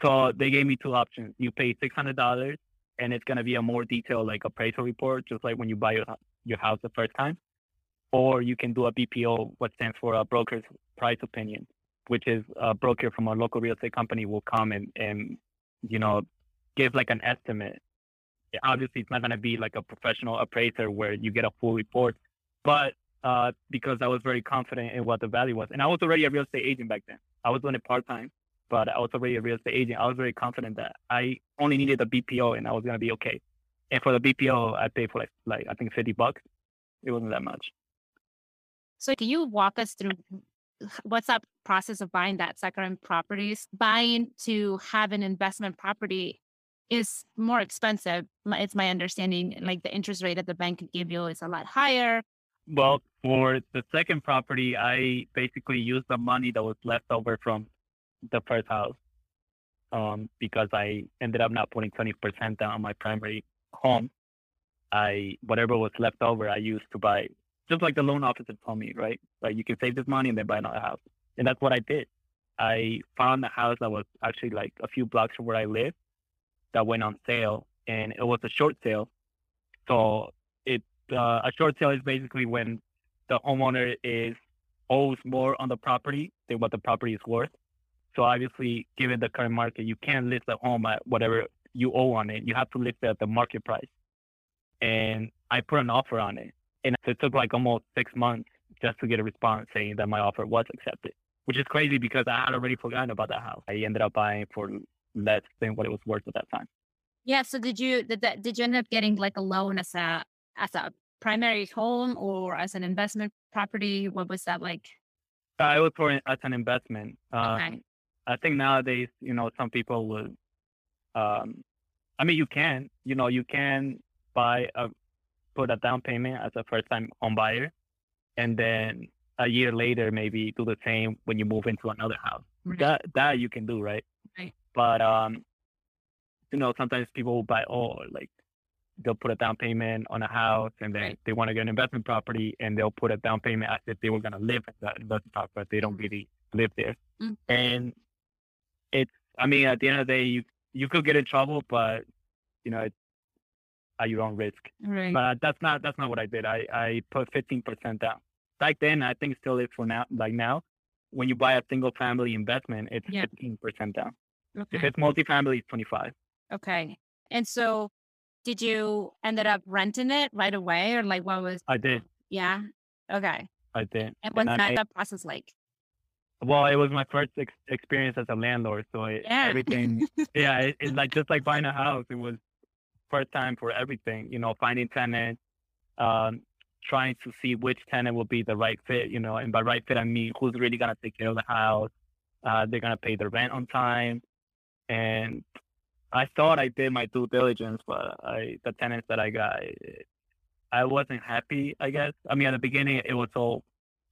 so they gave me two options. You pay six hundred dollars and it's gonna be a more detailed like appraisal report, just like when you buy your your house the first time. Or you can do a BPO, what stands for a broker's price opinion, which is a broker from a local real estate company will come and, and you know, give like an estimate. Obviously it's not gonna be like a professional appraiser where you get a full report, but uh, because I was very confident in what the value was. And I was already a real estate agent back then. I was doing it part time, but I was already a real estate agent. I was very confident that I only needed a BPO and I was gonna be okay. And for the BPO, I paid for like like I think fifty bucks. It wasn't that much. So can you walk us through what's that process of buying that second properties? Buying to have an investment property is more expensive. It's my understanding. Like the interest rate that the bank could give you is a lot higher. Well, for the second property, I basically used the money that was left over from the first house, um, because I ended up not putting twenty percent down on my primary home. I whatever was left over, I used to buy just like the loan officer told me, right? Like you can save this money and then buy another house, and that's what I did. I found a house that was actually like a few blocks from where I live that went on sale, and it was a short sale, so it uh, a short sale is basically when the homeowner is owes more on the property than what the property is worth. So obviously, given the current market, you can't list the home at whatever you owe on it. You have to list it at the market price. And I put an offer on it, and it took like almost six months just to get a response saying that my offer was accepted, which is crazy because I had already forgotten about that house. I ended up buying for less than what it was worth at that time. Yeah. So did you did that did you end up getting like a loan as a as a primary home or as an investment property? What was that like? Uh, it was for as an investment. Uh, Okay. I think nowadays, you know, some people would, um, I mean, you can, you know, you can buy a, put a down payment as a first time home buyer, and then a year later, maybe do the same when you move into another house. Right. That, that you can do, right? Right. But, um, you know, sometimes people will buy, oh, like they'll put a down payment on a house and then Right. they want to get an investment property and they'll put a down payment as if they were going to live in that investment property, but they don't really live there. Mm. And it's, I mean, at the end of the day, you, you could get in trouble, but you know, it's at your own risk. Right. But that's not, that's not what I did. I, I put 15% down. Back then, I think still is for now, like now, when you buy a single family investment, it's Yeah. 15% down. If okay. it's multifamily, it's 25. Okay. And so did you ended up renting it right away or like what was I did. yeah? Okay. I did. And what's that, made- that process like? Well, it was my first ex- experience as a landlord, so it, Yeah. everything. yeah, it, it's like just like buying a house. It was first time for everything. You know, finding tenants, um, trying to see which tenant will be the right fit. You know, and by right fit, I mean who's really gonna take care of the house. Uh, they're gonna pay the rent on time, and I thought I did my due diligence, but I the tenants that I got, I wasn't happy. I guess. I mean, at the beginning, it was all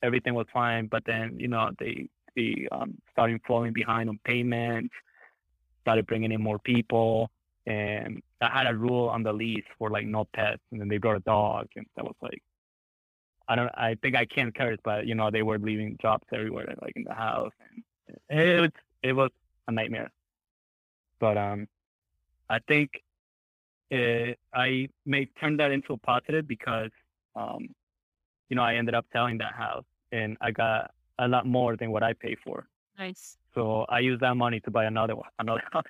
everything was fine, but then you know they they um, started falling behind on payments, started bringing in more people, and I had a rule on the lease for like no pets, and then they brought a dog, and that was like, I don't, I think I can't curse, but you know they were leaving drops everywhere, like in the house, and it was it was a nightmare. But um, I think uh I may turn that into a positive because um, you know I ended up selling that house, and I got a lot more than what I paid for. Nice. So I used that money to buy another one, another house.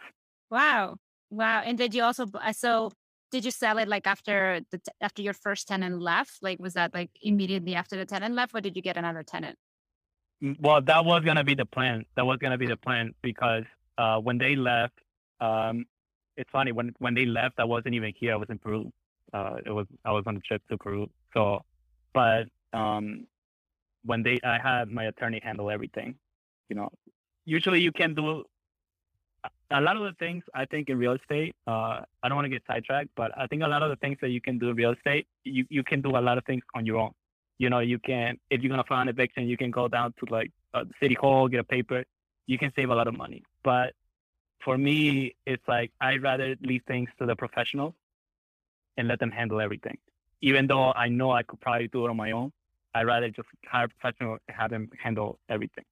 Wow. Wow. And did you also uh, so did you sell it like after the after your first tenant left? Like was that like immediately after the tenant left or did you get another tenant? Mm, Well, that was gonna be the plan. That was gonna be the plan because uh, when they left, um, it's funny when when they left, I wasn't even here. I was in Peru. Uh, it was I was on a trip to Peru. So, but um, when they, I had my attorney handle everything. You know, usually you can do a lot of the things I think in real estate. Uh, I don't want to get sidetracked, but I think a lot of the things that you can do in real estate, you you can do a lot of things on your own. You know, you can if you're gonna file an eviction, you can go down to like uh, city hall, get a paper. You can save a lot of money. But for me, it's like I'd rather leave things to the professionals and let them handle everything. Even though I know I could probably do it on my own, I'd rather just hire a professional and have them handle everything.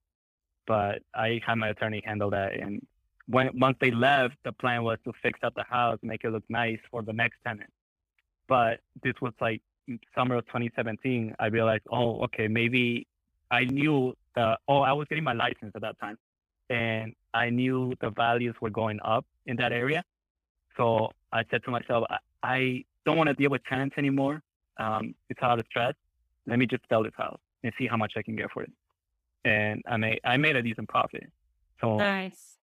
But I had my attorney handle that, and when once they left, the plan was to fix up the house, make it look nice for the next tenant. But this was like summer of 2017. I realized, oh, okay, maybe I knew the. Oh, I was getting my license at that time, and I knew the values were going up in that area. So I said to myself, I, I don't want to deal with tenants anymore. Um, it's a lot of stress let me just sell this house and see how much I can get for it. And I made I made a decent profit. So nice.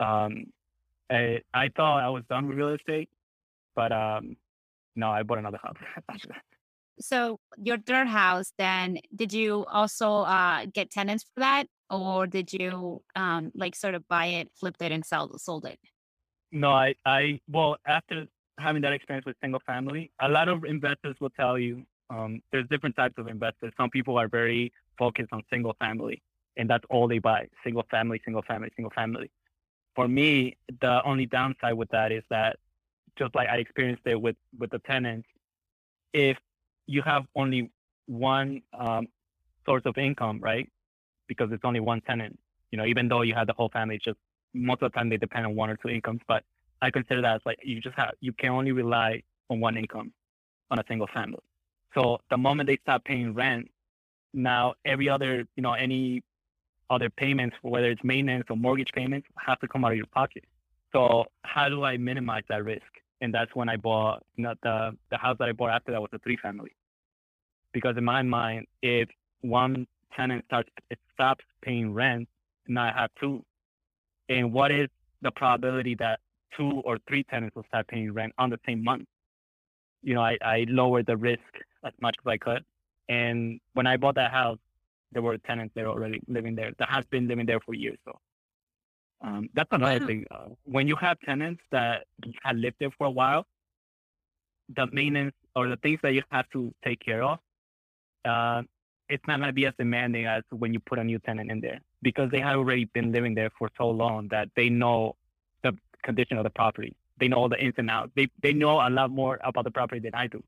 Um, I, I thought I was done with real estate, but um, no, I bought another house So your third house, then did you also uh, get tenants for that, or did you um, like sort of buy it, flipped it, and sell sold it? No, I I well after having that experience with single family, a lot of investors will tell you um, there's different types of investors. Some people are very focused on single family, and that's all they buy: single family, single family, single family. For me, the only downside with that is that, just like I experienced it with with the tenants, if you have only one um, source of income, right? Because it's only one tenant. You know, even though you have the whole family, just most of the time they depend on one or two incomes. But I consider that as like you just have you can only rely on one income on a single family. So the moment they stop paying rent, now every other, you know, any other payments, whether it's maintenance or mortgage payments, have to come out of your pocket. So how do I minimize that risk? And that's when I bought you know, the the house that I bought after that was a three family. Because in my mind, if one tenant starts stops paying rent, and I have two. And what is the probability that two or three tenants will start paying rent on the same month? You know, I, I lowered the risk as much as I could. And when I bought that house, there were tenants there already living there that has been living there for years. So um, that's another wow. thing. Uh, when you have tenants that have lived there for a while, the maintenance or the things that you have to take care of, uh, it's not going to be as demanding as when you put a new tenant in there because they have already been living there for so long that they know the condition of the property. They know all the ins and outs. They they know a lot more about the property than I do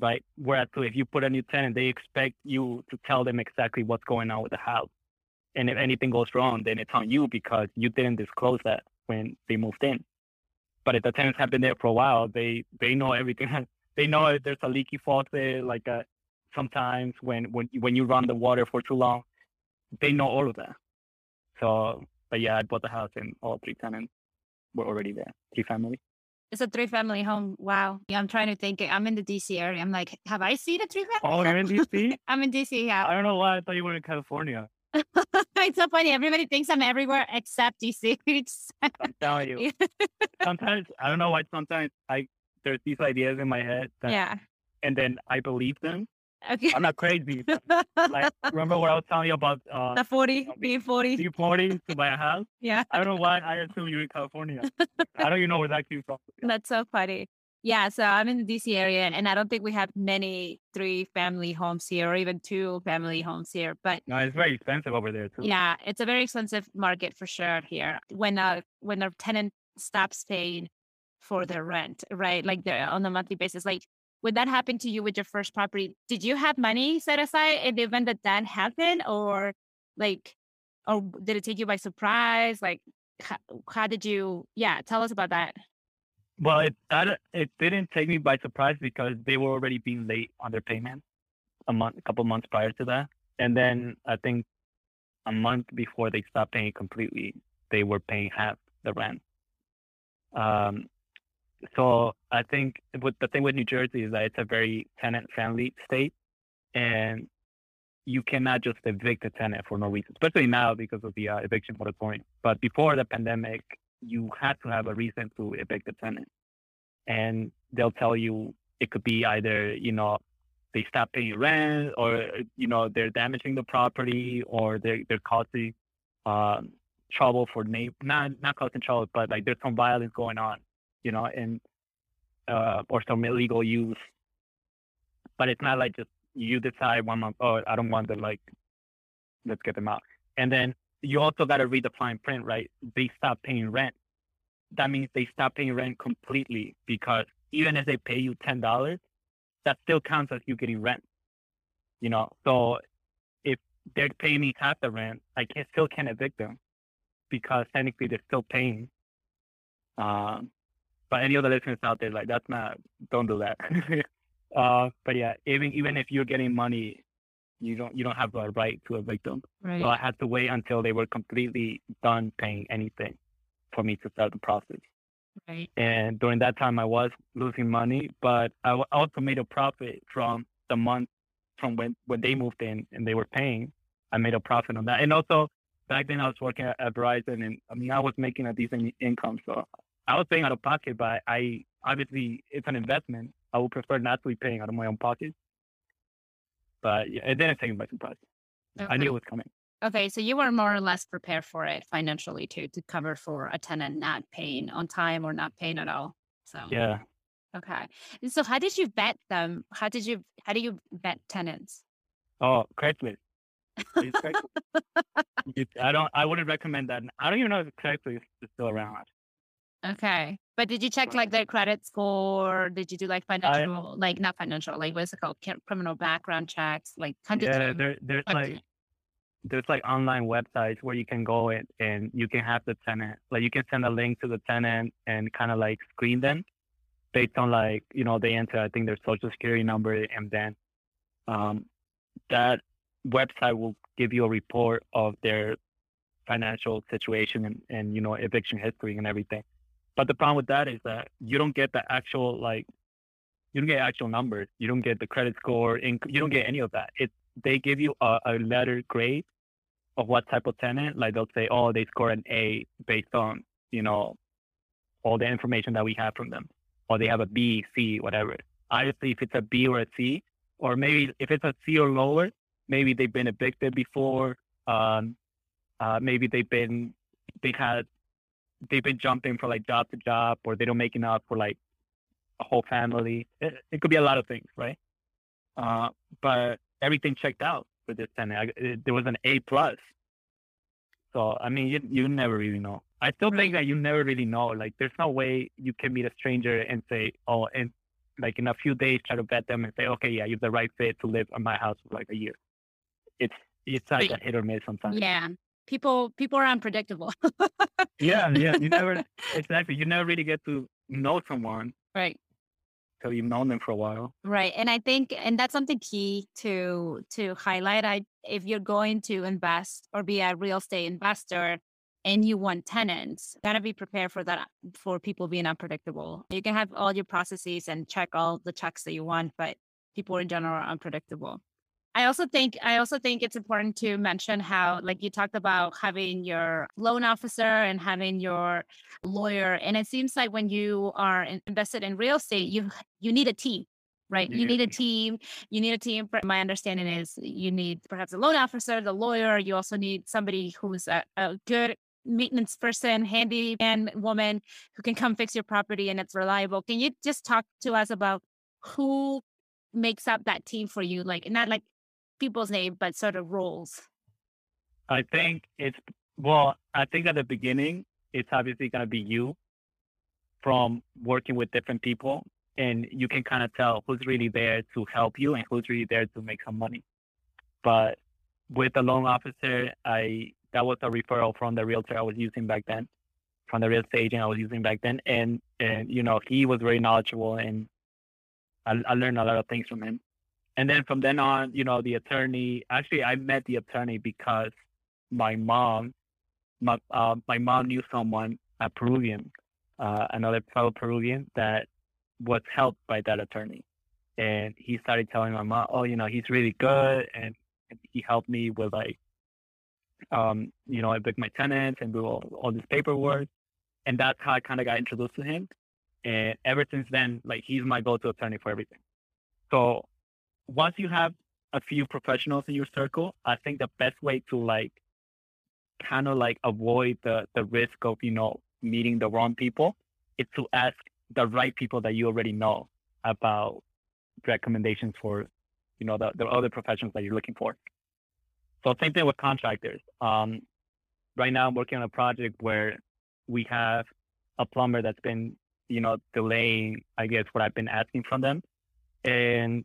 right? Whereas if you put a new tenant, they expect you to tell them exactly what's going on with the house. And if anything goes wrong, then it's on you because you didn't disclose that when they moved in. But if the tenants have been there for a while, they they know everything. they know if there's a leaky faucet, like a, sometimes when when when you run the water for too long, they know all of that. So, but yeah, I bought the house and all three tenants were already there, three families. It's a three family home. Wow. Yeah, I'm trying to think. I'm in the DC area. I'm like, have I seen a three family? Oh, you're in DC? I'm in DC. Yeah. I don't know why I thought you were in California. it's so funny. Everybody thinks I'm everywhere except DC. I'm telling you. sometimes I don't know why. Sometimes I there's these ideas in my head. That, yeah. And then I believe them, Okay. I'm not crazy. like, remember what I was telling you about uh, the 40, B40? B40 to buy a house? Yeah. I don't know why I assume you're in California. I don't even know where that came from. That's so funny. Yeah, so I'm in the DC area, and I don't think we have many three family homes here, or even two family homes here. But no, it's very expensive over there too. Yeah, it's a very expensive market for sure here. When a when a tenant stops paying for their rent, right? Like they're on a monthly basis, like when that happened to you with your first property, did you have money set aside in the event that that happened, or like, or did it take you by surprise? Like, how, how did you? Yeah, tell us about that. Well, it it didn't take me by surprise because they were already being late on their payment a month, a couple months prior to that, and then I think a month before they stopped paying completely, they were paying half the rent. Um, so I think with the thing with New Jersey is that it's a very tenant friendly state, and you cannot just evict a tenant for no reason, especially now because of the uh, eviction moratorium. But before the pandemic, you had to have a reason to evict a tenant, and they'll tell you it could be either you know they stop paying rent, or you know they're damaging the property, or they're they're causing um, trouble for neighbor, not not causing trouble, but like there's some violence going on, you know, and uh, or some illegal use. But it's not like just you decide one month, oh, I don't want to like, let's get them out. And then you also got to read the fine print, right? They stop paying rent. That means they stop paying rent completely because even if they pay you ten dollars, that still counts as you getting rent. You know, so if they're paying me half the rent, I can still can't evict them because technically they're still paying. Um, but any other listeners out there, like that's not, don't do that. uh, but yeah, even even if you're getting money, you don't you don't have a right to evict them. Right. So I had to wait until they were completely done paying anything for me to start the process. Right. And during that time, I was losing money, but I also made a profit from the month from when, when they moved in and they were paying. I made a profit on that. And also, back then I was working at, at Verizon and I mean, I was making a decent income. So I was paying out of pocket, but I obviously, it's an investment. I would prefer not to be paying out of my own pocket. But yeah, it didn't take me by surprise. I knew it was coming. Okay, so you were more or less prepared for it financially too, to cover for a tenant not paying on time or not paying at all. So Yeah. okay. And so how did you vet them? How did you how do you vet tenants? Oh, Craigslist. Craigslist. I don't. I wouldn't recommend that. I don't even know if Craigslist is still around. Okay. But did you check like their credit score? Did you do like financial, like not financial, like what's it called? Criminal background checks? Like Yeah, there, there's Okay. like there's like online websites where you can go in and you can have the tenant like you can send a link to the tenant and kind of like screen them based on like you know they enter I think their social security number and then um, that website will give you a report of their financial situation and, and you know eviction history and everything. But the problem with that is that you don't get the actual like you don't get actual numbers. You don't get the credit score. Inc- you don't get any of that. It they give you a, a letter grade of what type of tenant. Like they'll say, oh, they score an A based on you know all the information that we have from them, or they have a B, C, whatever. Obviously, if it's a B or a C, or maybe if it's a C or lower, maybe they've been evicted before. Um, uh, maybe they've been they had they've been jumping from like job to job, or they don't make enough for like a whole family. It, it could be a lot of things, right? Uh, but everything checked out with this tenant. I, it, there was an A plus. So I mean, you you never really know. I still think that you never really know. Like, there's no way you can meet a stranger and say, oh, and like in a few days try to vet them and say, okay, yeah, you're the right fit to live in my house for like a year. It's it's like a hit or miss sometimes. Yeah. People people are unpredictable. Yeah, yeah. You never exactly. You never really get to know someone right. till you've known them for a while. Right. And I think and that's something key to to highlight. I if you're going to invest or be a real estate investor and you want tenants, gotta be prepared for that for people being unpredictable. You can have all your processes and check all the checks that you want, but people in general are unpredictable. I also think I also think it's important to mention how like you talked about having your loan officer and having your lawyer and it seems like when you are invested in real estate you you need a team right? You need a team you need a team my understanding is you need perhaps a loan officer the lawyer you also need somebody who's a, a good maintenance person handyman woman who can come fix your property and it's reliable. Can you just talk to us about who makes up that team for you? Like not like people's name but sort of roles I think it's well. I think at the beginning, it's obviously gonna be you from working with different people, and you can kind of tell who's really there to help you and who's really there to make some money. But with the loan officer, I that was a referral from the realtor I was using back then, from the real estate agent I was using back then, and and you know he was very knowledgeable and I, I learned a lot of things from him. And then from then on, you know, the attorney. Actually, I met the attorney because my mom, my uh, my mom knew someone, a Peruvian, uh, another fellow Peruvian that was helped by that attorney, and he started telling my mom, oh, you know, he's really good, and he helped me with like, um, you know, I booked my tenants and do all, all this paperwork, and that's how I kind of got introduced to him. And ever since then, like he's my go-to attorney for everything. So once you have a few professionals in your circle, I think the best way to like kind of like avoid the the risk of you know meeting the wrong people is to ask the right people that you already know about recommendations for you know the, the other professions that you're looking for. So same thing with contractors. Um, right now I'm working on a project where we have a plumber that's been you know delaying I guess what I've been asking from them, and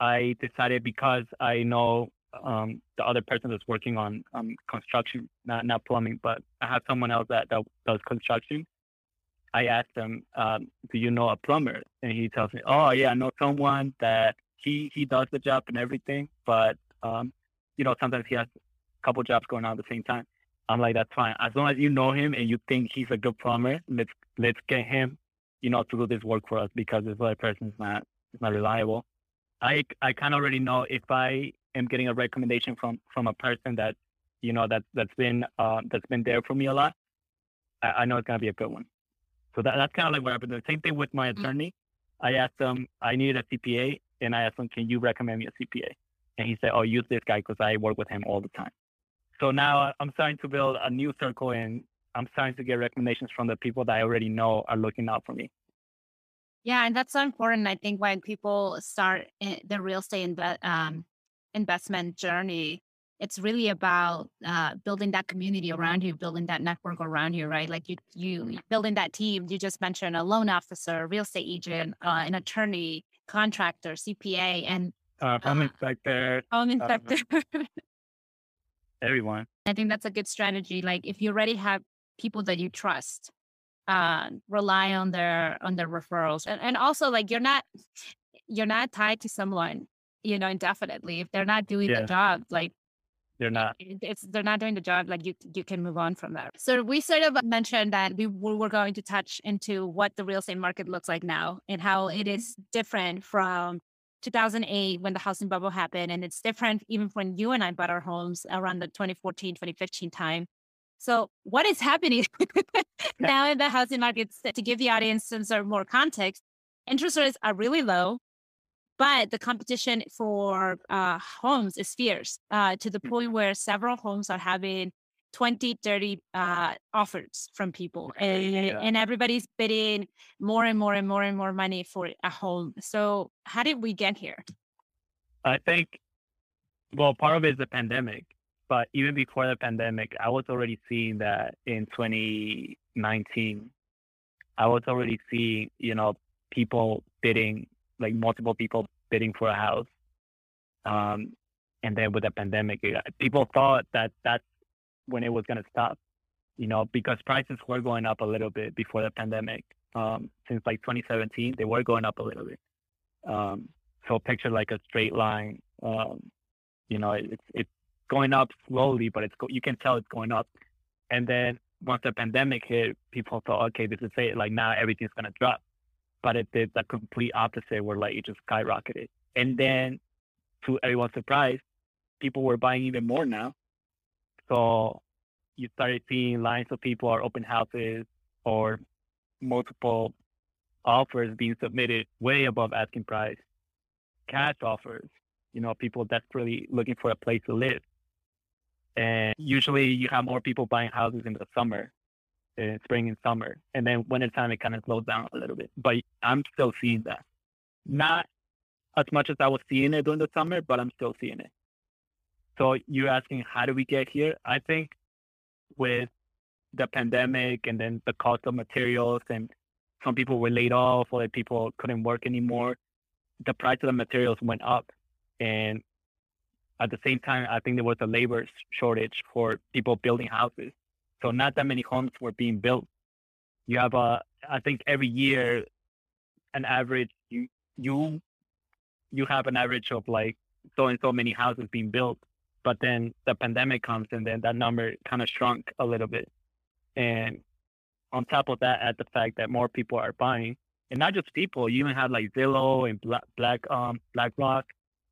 I decided because I know um, the other person that's working on um, construction, not not plumbing, but I have someone else that, that does construction. I asked him, um, "Do you know a plumber?" And he tells me, "Oh yeah, I know someone that he he does the job and everything, but um, you know sometimes he has a couple jobs going on at the same time." I'm like, "That's fine. As long as you know him and you think he's a good plumber, let's let's get him, you know, to do this work for us because this other person is not is not reliable." I I kind of already know if I am getting a recommendation from from a person that you know that that's been uh, that's been there for me a lot. I, I know it's gonna be a good one. So that, that's kind of like what I've been. Same thing with my mm-hmm. attorney. I asked him, I needed a CPA, and I asked him, can you recommend me a CPA? And he said, oh, use this guy because I work with him all the time. So now I'm starting to build a new circle, and I'm starting to get recommendations from the people that I already know are looking out for me. Yeah, and that's so important. I think when people start the real estate inve- um, investment journey, it's really about uh, building that community around you, building that network around you, right? Like you, you building that team. You just mentioned a loan officer, real estate agent, uh, an attorney, contractor, CPA, and uh, home uh, inspector. Home inspector. everyone. I think that's a good strategy. Like if you already have people that you trust, uh, rely on their on their referrals, and and also like you're not you're not tied to someone you know indefinitely. If they're not doing yeah. the job like they're not. it's they're not doing the job like you you can move on from that so we sort of mentioned that we were going to touch into what the real estate market looks like now and how it is different from 2008 when the housing bubble happened. And it's different even when you and i bought our homes around the 2014 2015 time so what is happening now in the housing market to give the audience some sort of more context interest rates are really low but the competition for uh, homes is fierce uh, to the mm. point where several homes are having 20, 30 uh, offers from people. And, yeah. and everybody's bidding more and more and more and more money for a home. So, how did we get here? I think, well, part of it is the pandemic. But even before the pandemic, I was already seeing that in 2019. I was already seeing, you know, people bidding like multiple people bidding for a house. Um, and then with the pandemic, people thought that that's when it was going to stop, you know, because prices were going up a little bit before the pandemic. Um, since like 2017, they were going up a little bit. Um, so picture like a straight line. Um, you know, it's it's going up mm-hmm. slowly, but it's go- you can tell it's going up. And then once the pandemic hit, people thought, okay, this is it. Like now everything's gonna drop but it did the complete opposite where like it just skyrocketed. And then to everyone's surprise, people were buying even more now. So you started seeing lines of people are open houses or multiple offers being submitted way above asking price. Cash offers, you know, people desperately looking for a place to live. And usually you have more people buying houses in the summer uh, spring and summer, and then wintertime it kind of slows down a little bit. But I'm still seeing that, not as much as I was seeing it during the summer, but I'm still seeing it. So you're asking how do we get here? I think with the pandemic and then the cost of materials and some people were laid off or people couldn't work anymore, the price of the materials went up. And at the same time, I think there was a labor shortage for people building houses. So not that many homes were being built. You have a, I think every year, an average you you you have an average of like so and so many houses being built, but then the pandemic comes and then that number kind of shrunk a little bit. And on top of that, add the fact that more people are buying, and not just people, you even have like Zillow and Black Black um BlackRock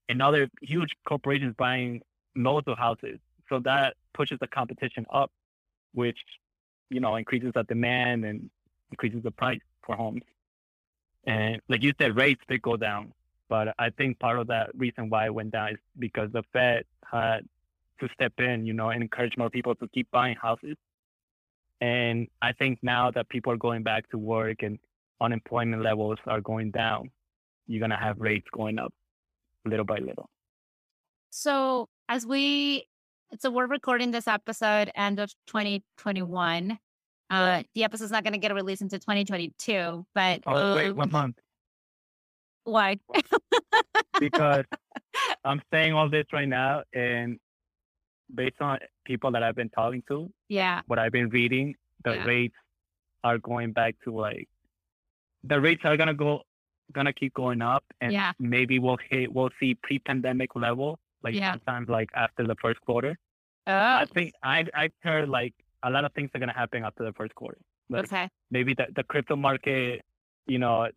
and other huge corporations buying loads of houses. So that pushes the competition up, which, you know, increases the demand and increases the price for homes. And like you said, rates did go down. But I think part of that reason why it went down is because the Fed had to step in, you know, and encourage more people to keep buying houses. And I think now that people are going back to work and unemployment levels are going down, you're going to have rates going up little by little. So, as we, so we're recording this episode end of 2021. Uh, the episode's not going to get a release into 2022, but oh, wait, one month. Why? because I'm saying all this right now, and based on people that I've been talking to, yeah, what I've been reading, the yeah. rates are going back to like the rates are gonna go gonna keep going up, and yeah. maybe we'll hit we'll see pre-pandemic level, like yeah. sometimes like after the first quarter. Oh. I think I I heard like a lot of things are gonna happen after the first quarter. Like okay. Maybe the the crypto market, you know,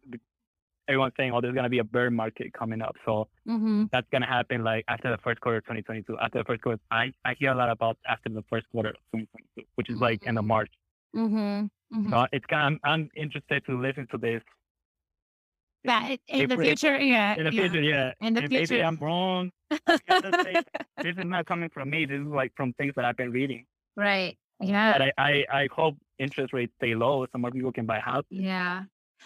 everyone's saying, oh, there's to be a bear market coming up. So mm-hmm. that's to happen like after the first quarter of 2022. After the first quarter, I, I hear a lot about after the first quarter of 2022, which is like in the March. Mm-hmm. Mm-hmm. So it's kind of, I'm, I'm interested to listen to this. But in the future, yeah. In the future, yeah. In the future. Maybe I'm wrong. this is not coming from me. This is like from things that I've been reading. Right. Yeah. But I, I, I hope interest rates stay low so more people can buy houses. Yeah.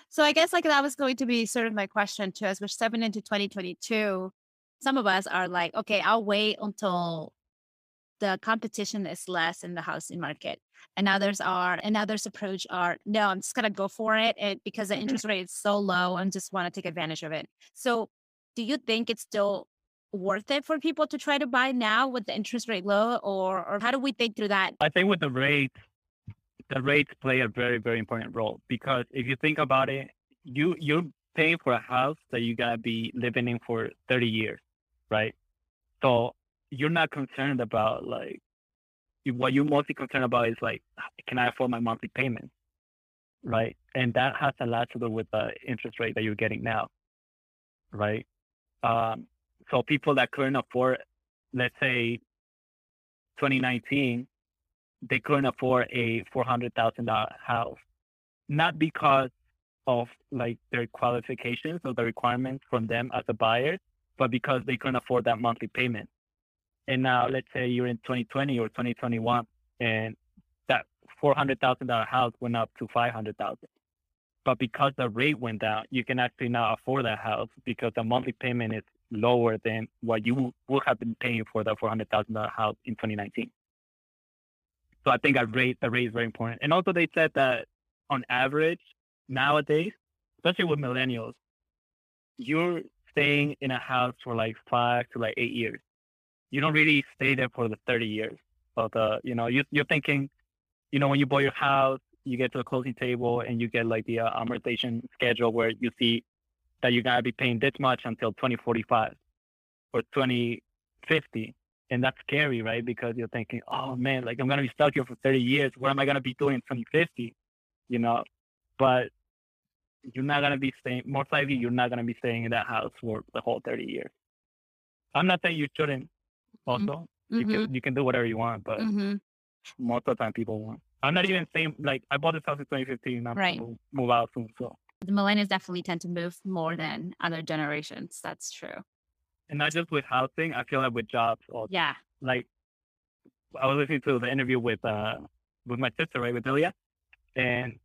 So I guess like that was going to be sort of my question too, as we're stepping into 2022. Some of us are like, okay, I'll wait until the competition is less in the housing market. And others are, and others approach are, no, I'm just gonna go for it, and because the mm-hmm. interest rate is so low, and just want to take advantage of it. So, do you think it's still worth it for people to try to buy now with the interest rate low, or or how do we think through that? I think with the rates, the rates play a very very important role because if you think about it, you you're paying for a house that you gotta be living in for 30 years, right? So you're not concerned about like what you're mostly concerned about is like can I afford my monthly payment, right? And that has a lot to do with the interest rate that you're getting now, right? Um, so people that couldn't afford, let's say, 2019 they couldn't afford a four hundred thousand dollar house, not because of like their qualifications or the requirements from them as a buyer, but because they couldn't afford that monthly payment. And now, let's say you're in 2020 or 2021, and that four hundred thousand dollar house went up to five hundred thousand. But because the rate went down, you can actually now afford that house because the monthly payment is lower than what you would have been paying for that four hundred thousand dollar house in 2019. So I think a rate, the rate is very important. And also they said that on average nowadays, especially with millennials, you're staying in a house for like five to like eight years. You don't really stay there for the 30 years. But, the, you know, you, you're thinking, you know, when you buy your house, you get to the closing table and you get like the uh, amortization schedule where you see that you're going to be paying this much until 2045 or 2050 and that's scary, right? Because you're thinking, oh man, like I'm gonna be stuck here for 30 years. What am I gonna be doing in 2050? You know, but you're not gonna be staying. Most likely, you're not gonna be staying in that house for the whole 30 years. I'm not saying you shouldn't. Also, mm-hmm. you can you can do whatever you want, but mm-hmm. most of the time, people won't. I'm not even saying like I bought this house in 2015. I'm right. move out soon, so. The millennials definitely tend to move more than other generations. That's true and not just with housing. I feel like with jobs also. Yeah. Like I was listening to the interview with uh with my sister, right, with Ilya, and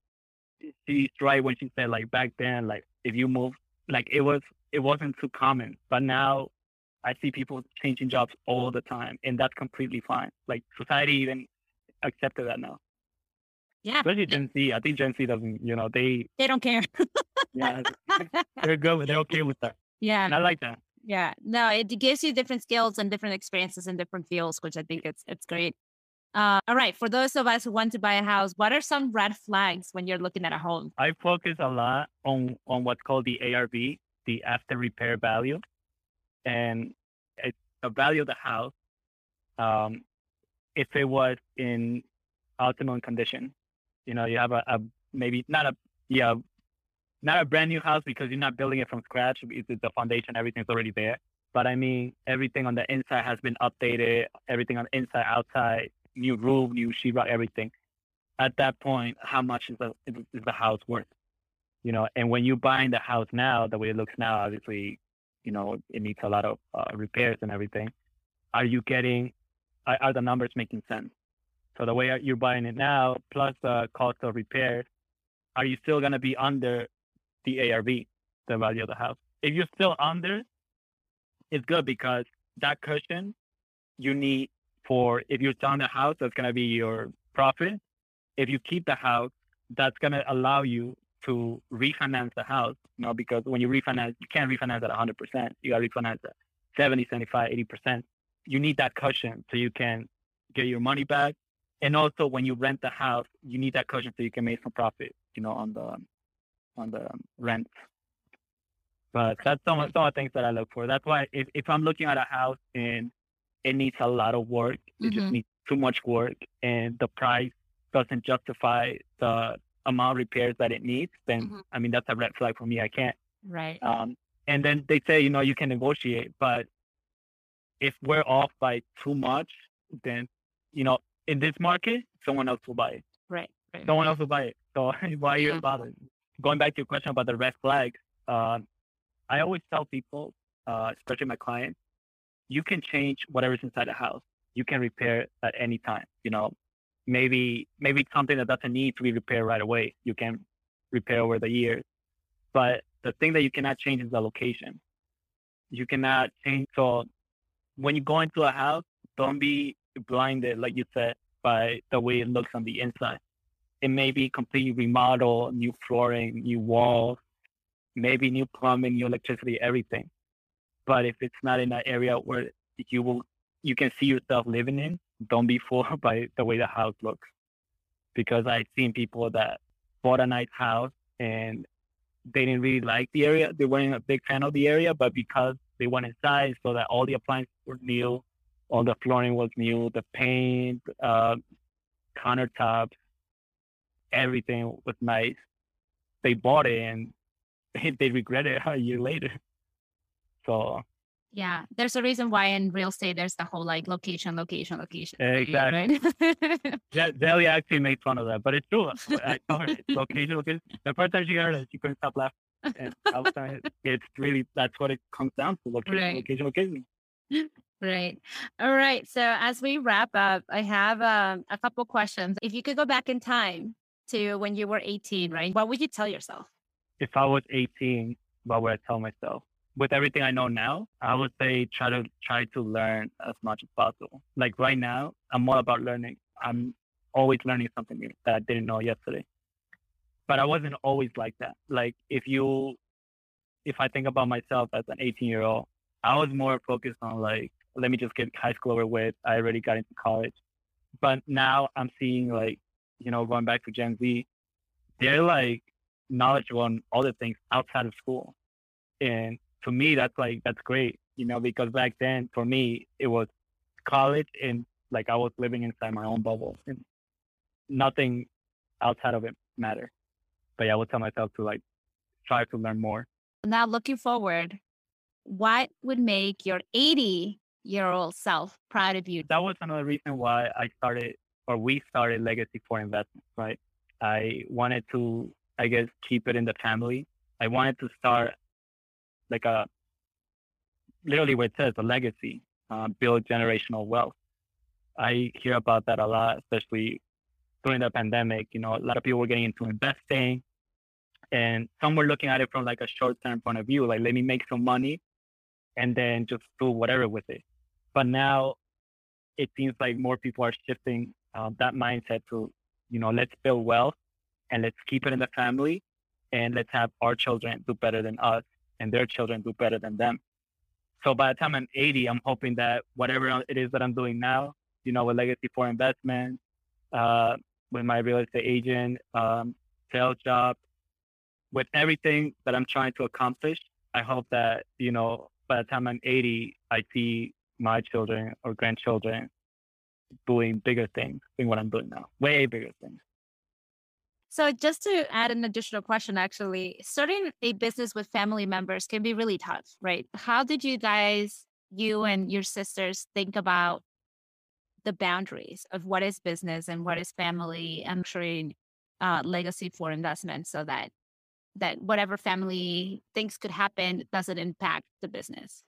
she's right when she said like back then, like if you move, like it was it wasn't too common, but now I see people changing jobs all the time, and that's completely fine. Like society even accepted that now. Yeah. Especially Gen Z. I think Gen Z doesn't, you know, they they don't care. yeah, they're good. They're okay with that. Yeah. And I like that. Yeah, no, it gives you different skills and different experiences in different fields, which I think it's it's great. Uh, all right, for those of us who want to buy a house, what are some red flags when you're looking at a home? I focus a lot on on what's called the ARV, the after repair value, and it's the value of the house. Um, if it was in optimum condition, you know, you have a, a maybe not a yeah not a brand new house because you're not building it from scratch. It's the foundation, everything's already there. but I mean everything on the inside has been updated. Everything on the inside, outside, new roof, new sheetrock, everything. At that point, how much is the is the house worth? You know, and when you're buying the house now, the way it looks now, obviously, you know, it needs a lot of uh, repairs and everything. Are you getting? Are, are the numbers making sense? So the way you're buying it now, plus the cost of repairs, are you still going to be under the ARV, the value of the house? If you're still under, it's good because that cushion you need for if you're selling the house, that's going to be your profit. If you keep the house, that's going to allow you to refinance the house, you know, because when you refinance, you can't refinance at 100%. You got to refinance at 70, 75, 80%. You need that cushion so you can get your money back and also when you rent the house, you need that cushion so you can make some profit, you know, on the on the rent. But that's some of, some of the things that I look for. That's why if, if I'm looking at a house and it needs a lot of work, it mm-hmm. just needs too much work, and the price doesn't justify the amount of repairs that it needs, then mm-hmm. I mean that's a red flag for me. I can't. Right. Um, and then they say, you know, you can negotiate, but if we're off by too much, then you know in this market, someone else will buy it. Right. right someone else will buy it. So why are you mm-hmm. bothered? Going back to your question about the red flags, uh, I always tell people, uh, especially my clients, you can change whatever's inside the house. You can repair it at any time. You know, maybe maybe something that doesn't need to be repaired right away. You can repair over the years. But the thing that you cannot change is the location. You cannot change. So when you go into a house, don't be blinded, like you said, by the way it looks on the inside. It may be completely remodeled, new flooring, new walls, maybe new plumbing, new electricity, everything. But if it's not in an area where you will, you can see yourself living in, don't be fooled by the way the house looks. Because I've seen people that bought a nice house and they didn't really like the area. They weren't a big fan of the area, but because they went inside so that all the appliances were new, all the flooring was new, the paint, uh, countertops, everything was nice. They bought it and they regret it a year later. So yeah, there's a reason why in real estate there's the whole like location, location, location. Exactly. Right? yeah, Delia actually made fun of that, but it's true. I told her it's location, location. The first time she heard it, she couldn't stop laughing. And I was it's really that's what it comes down to: location, right. location, location. Right. All right. So as we wrap up, I have um, a couple questions. If you could go back in time to when you were 18, right? What would you tell yourself? If I was 18, what would I tell myself? With everything I know now, I would say try to try to learn as much as possible. Like right now, I'm all about learning. I'm always learning something new that I didn't know yesterday. But I wasn't always like that. Like if you, if I think about myself as an 18 year old, I was more focused on like let me just get high school over with. I already got into college. But now I'm seeing like, you know, going back to Gen Z, they're like knowledgeable on the things outside of school. And to me, that's like, that's great, you know, because back then for me, it was college and like I was living inside my own bubble and nothing outside of it mattered. But yeah, I would tell myself to like try to learn more. Now looking forward, what would make your 80 year old self proud of you? That was another reason why I started or we started Legacy for Investments, right? I wanted to, I guess, keep it in the family. I wanted to start like a literally what it says, a legacy, uh, build generational wealth. I hear about that a lot, especially during the pandemic. You know, a lot of people were getting into investing and some were looking at it from like a short term point of view, like let me make some money and then just do whatever with it. But now it seems like more people are shifting uh, that mindset to, you know, let's build wealth and let's keep it in the family and let's have our children do better than us and their children do better than them. So by the time I'm 80, I'm hoping that whatever it is that I'm doing now, you know, with Legacy for Investment, uh, with my real estate agent, um, sales job, with everything that I'm trying to accomplish, I hope that, you know, by the time I'm 80, I see my children or grandchildren doing bigger things than what I'm doing now, way bigger things. So, just to add an additional question, actually, starting a business with family members can be really tough, right? How did you guys, you and your sisters, think about the boundaries of what is business and what is family and uh, legacy for investment so that that whatever family thinks could happen doesn't impact the business?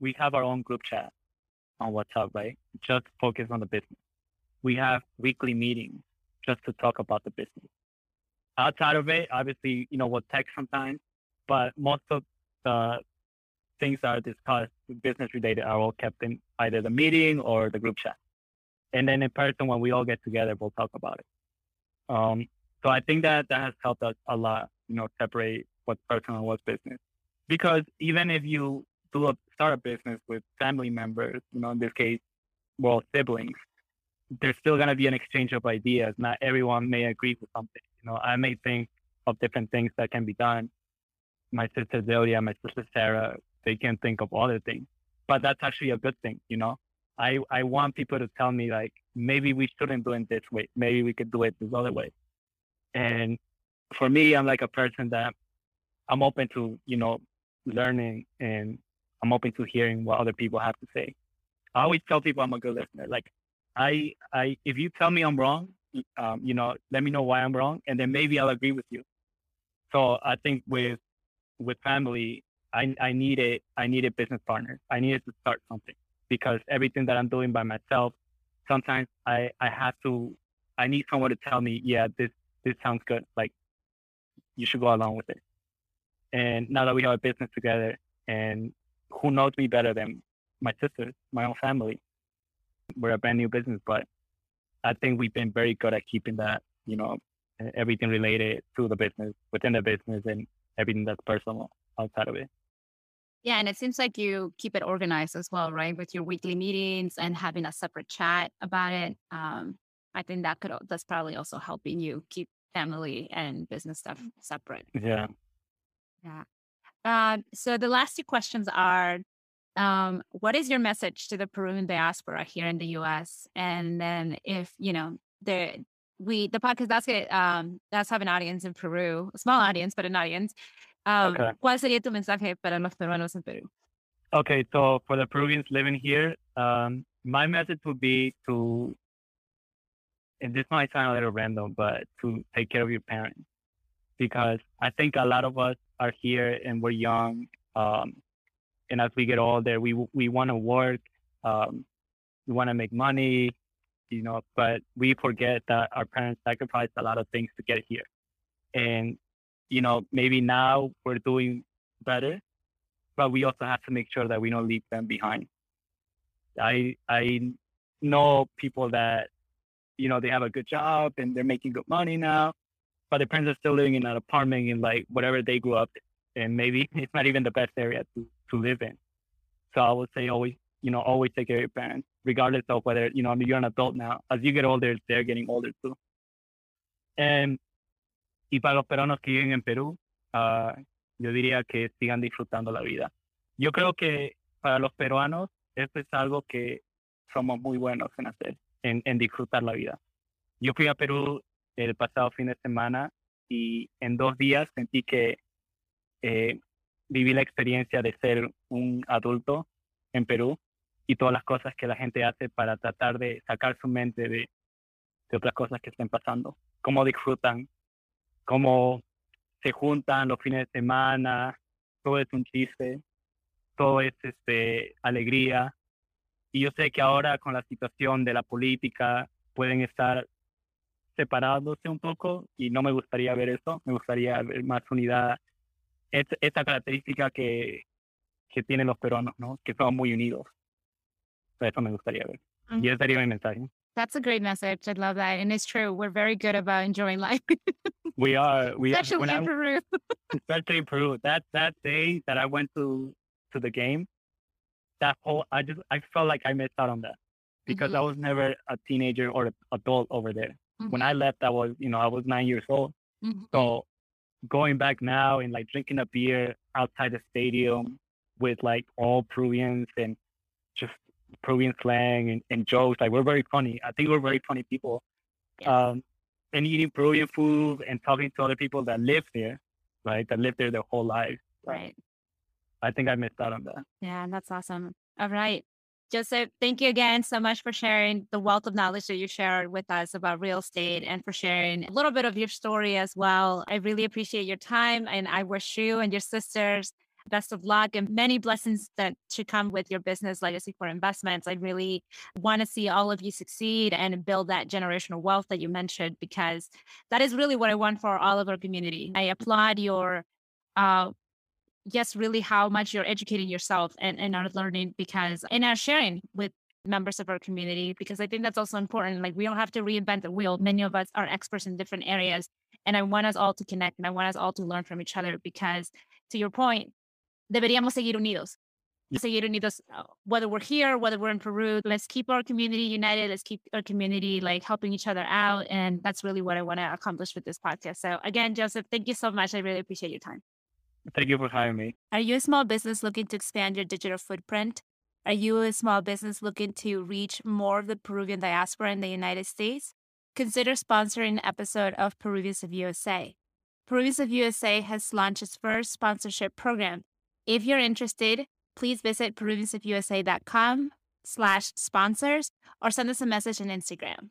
We have our own group chat on WhatsApp, right? Just focus on the business. We have weekly meetings just to talk about the business. Outside of it, obviously, you know, we'll text sometimes, but most of the things that are discussed business related are all kept in either the meeting or the group chat. And then in person, when we all get together, we'll talk about it. Um, so I think that that has helped us a lot, you know, separate what's personal and what's business. Because even if you do a, start a business with family members, you know, in this case, well, siblings, there's still going to be an exchange of ideas. Not everyone may agree with something. You know, I may think of different things that can be done. My sister Delia, my sister Sarah, they can think of other things, but that's actually a good thing. You know, I I want people to tell me like maybe we shouldn't do it this way. Maybe we could do it this other way. And for me, I'm like a person that I'm open to you know learning and I'm open to hearing what other people have to say. I always tell people I'm a good listener. Like I, I, if you tell me I'm wrong, um, you know, let me know why I'm wrong, and then maybe I'll agree with you. So I think with with family, I, I needed I needed business partners. I needed to start something because everything that I'm doing by myself, sometimes I I have to I need someone to tell me, yeah, this this sounds good. Like you should go along with it. And now that we have a business together, and who knows me better than my sisters, my own family, we're a brand new business, but I think we've been very good at keeping that, you know, everything related to the business within the business and everything that's personal outside of it. Yeah, and it seems like you keep it organized as well, right? With your weekly meetings and having a separate chat about it. Um, I think that could that's probably also helping you keep family and business stuff separate. Yeah. Yeah. Uh, so the last two questions are um, what is your message to the Peruvian diaspora here in the U.S.? And then, if you know, the we the podcast does get um, does have an audience in Peru, a small audience, but an audience. Um, okay. ¿Cuál sería tu mensaje para los peruanos en Perú? Okay, so for the Peruvians living here, um, my message would be to, and this might sound a little random, but to take care of your parents, because I think a lot of us are here and we're young. Um, and as we get older, we we want to work, um, we want to make money, you know, but we forget that our parents sacrificed a lot of things to get here, and you know maybe now we're doing better, but we also have to make sure that we don't leave them behind. I I know people that you know they have a good job and they're making good money now, but their parents are still living in an apartment in like whatever they grew up in, and maybe it's not even the best area to to live in. So I would say always, you know, always take care of your parents, regardless of whether, you know, you're an adult now. As you get older, they're getting older too. And, y para los peruanos que viven en Perú, uh, yo diría que sigan disfrutando la vida. Yo creo que para los peruanos, esto es algo que somos muy buenos en hacer, en, en disfrutar la vida. Yo fui a Perú el pasado fin de semana y en dos días sentí que eh, viví la experiencia de ser un adulto en Perú y todas las cosas que la gente hace para tratar de sacar su mente de, de otras cosas que estén pasando, cómo disfrutan, cómo se juntan los fines de semana, todo es un chiste, todo es este, alegría. Y yo sé que ahora con la situación de la política pueden estar separándose un poco y no me gustaría ver eso, me gustaría ver más unidad es, esta característica que, que tienen los peruanos, ¿no? Que son muy unidos. Eso me gustaría ver. Mm-hmm. Y ese sería mi mensaje. That's a great message. I love that. And it's true. We're very good about enjoying life. we are. We especially are, in I, Peru. especially in Peru. That that day that I went to to the game, that whole I just I felt like I missed out on that because mm-hmm. I was never a teenager or an adult over there. Mm-hmm. When I left, I was you know I was nine years old. Mm-hmm. So going back now and like drinking a beer outside the stadium with like all Peruvians and just Peruvian slang and, and jokes. Like we're very funny. I think we're very funny people. Yeah. Um, and eating Peruvian food and talking to other people that live there, right? That live there their whole life. Right. I think I missed out on that. Yeah, that's awesome. All right. Joseph, thank you again so much for sharing the wealth of knowledge that you shared with us about real estate and for sharing a little bit of your story as well. I really appreciate your time and I wish you and your sisters best of luck and many blessings that should come with your business legacy for investments. I really want to see all of you succeed and build that generational wealth that you mentioned because that is really what I want for all of our community. I applaud your uh, just really how much you're educating yourself and, and are learning because and are sharing with members of our community because I think that's also important. Like we don't have to reinvent the wheel. Many of us are experts in different areas. And I want us all to connect and I want us all to learn from each other because to your point, deberíamos seguir unidos. Seguir unidos, uh, whether we're here, whether we're in Peru, let's keep our community united. Let's keep our community like helping each other out. And that's really what I want to accomplish with this podcast. So again, Joseph, thank you so much. I really appreciate your time. Thank you for having me. Are you a small business looking to expand your digital footprint? Are you a small business looking to reach more of the Peruvian diaspora in the United States? Consider sponsoring an episode of Peruvians of USA. Peruvians of USA has launched its first sponsorship program. If you're interested, please visit peruviansofUSA.com slash sponsors or send us a message on Instagram.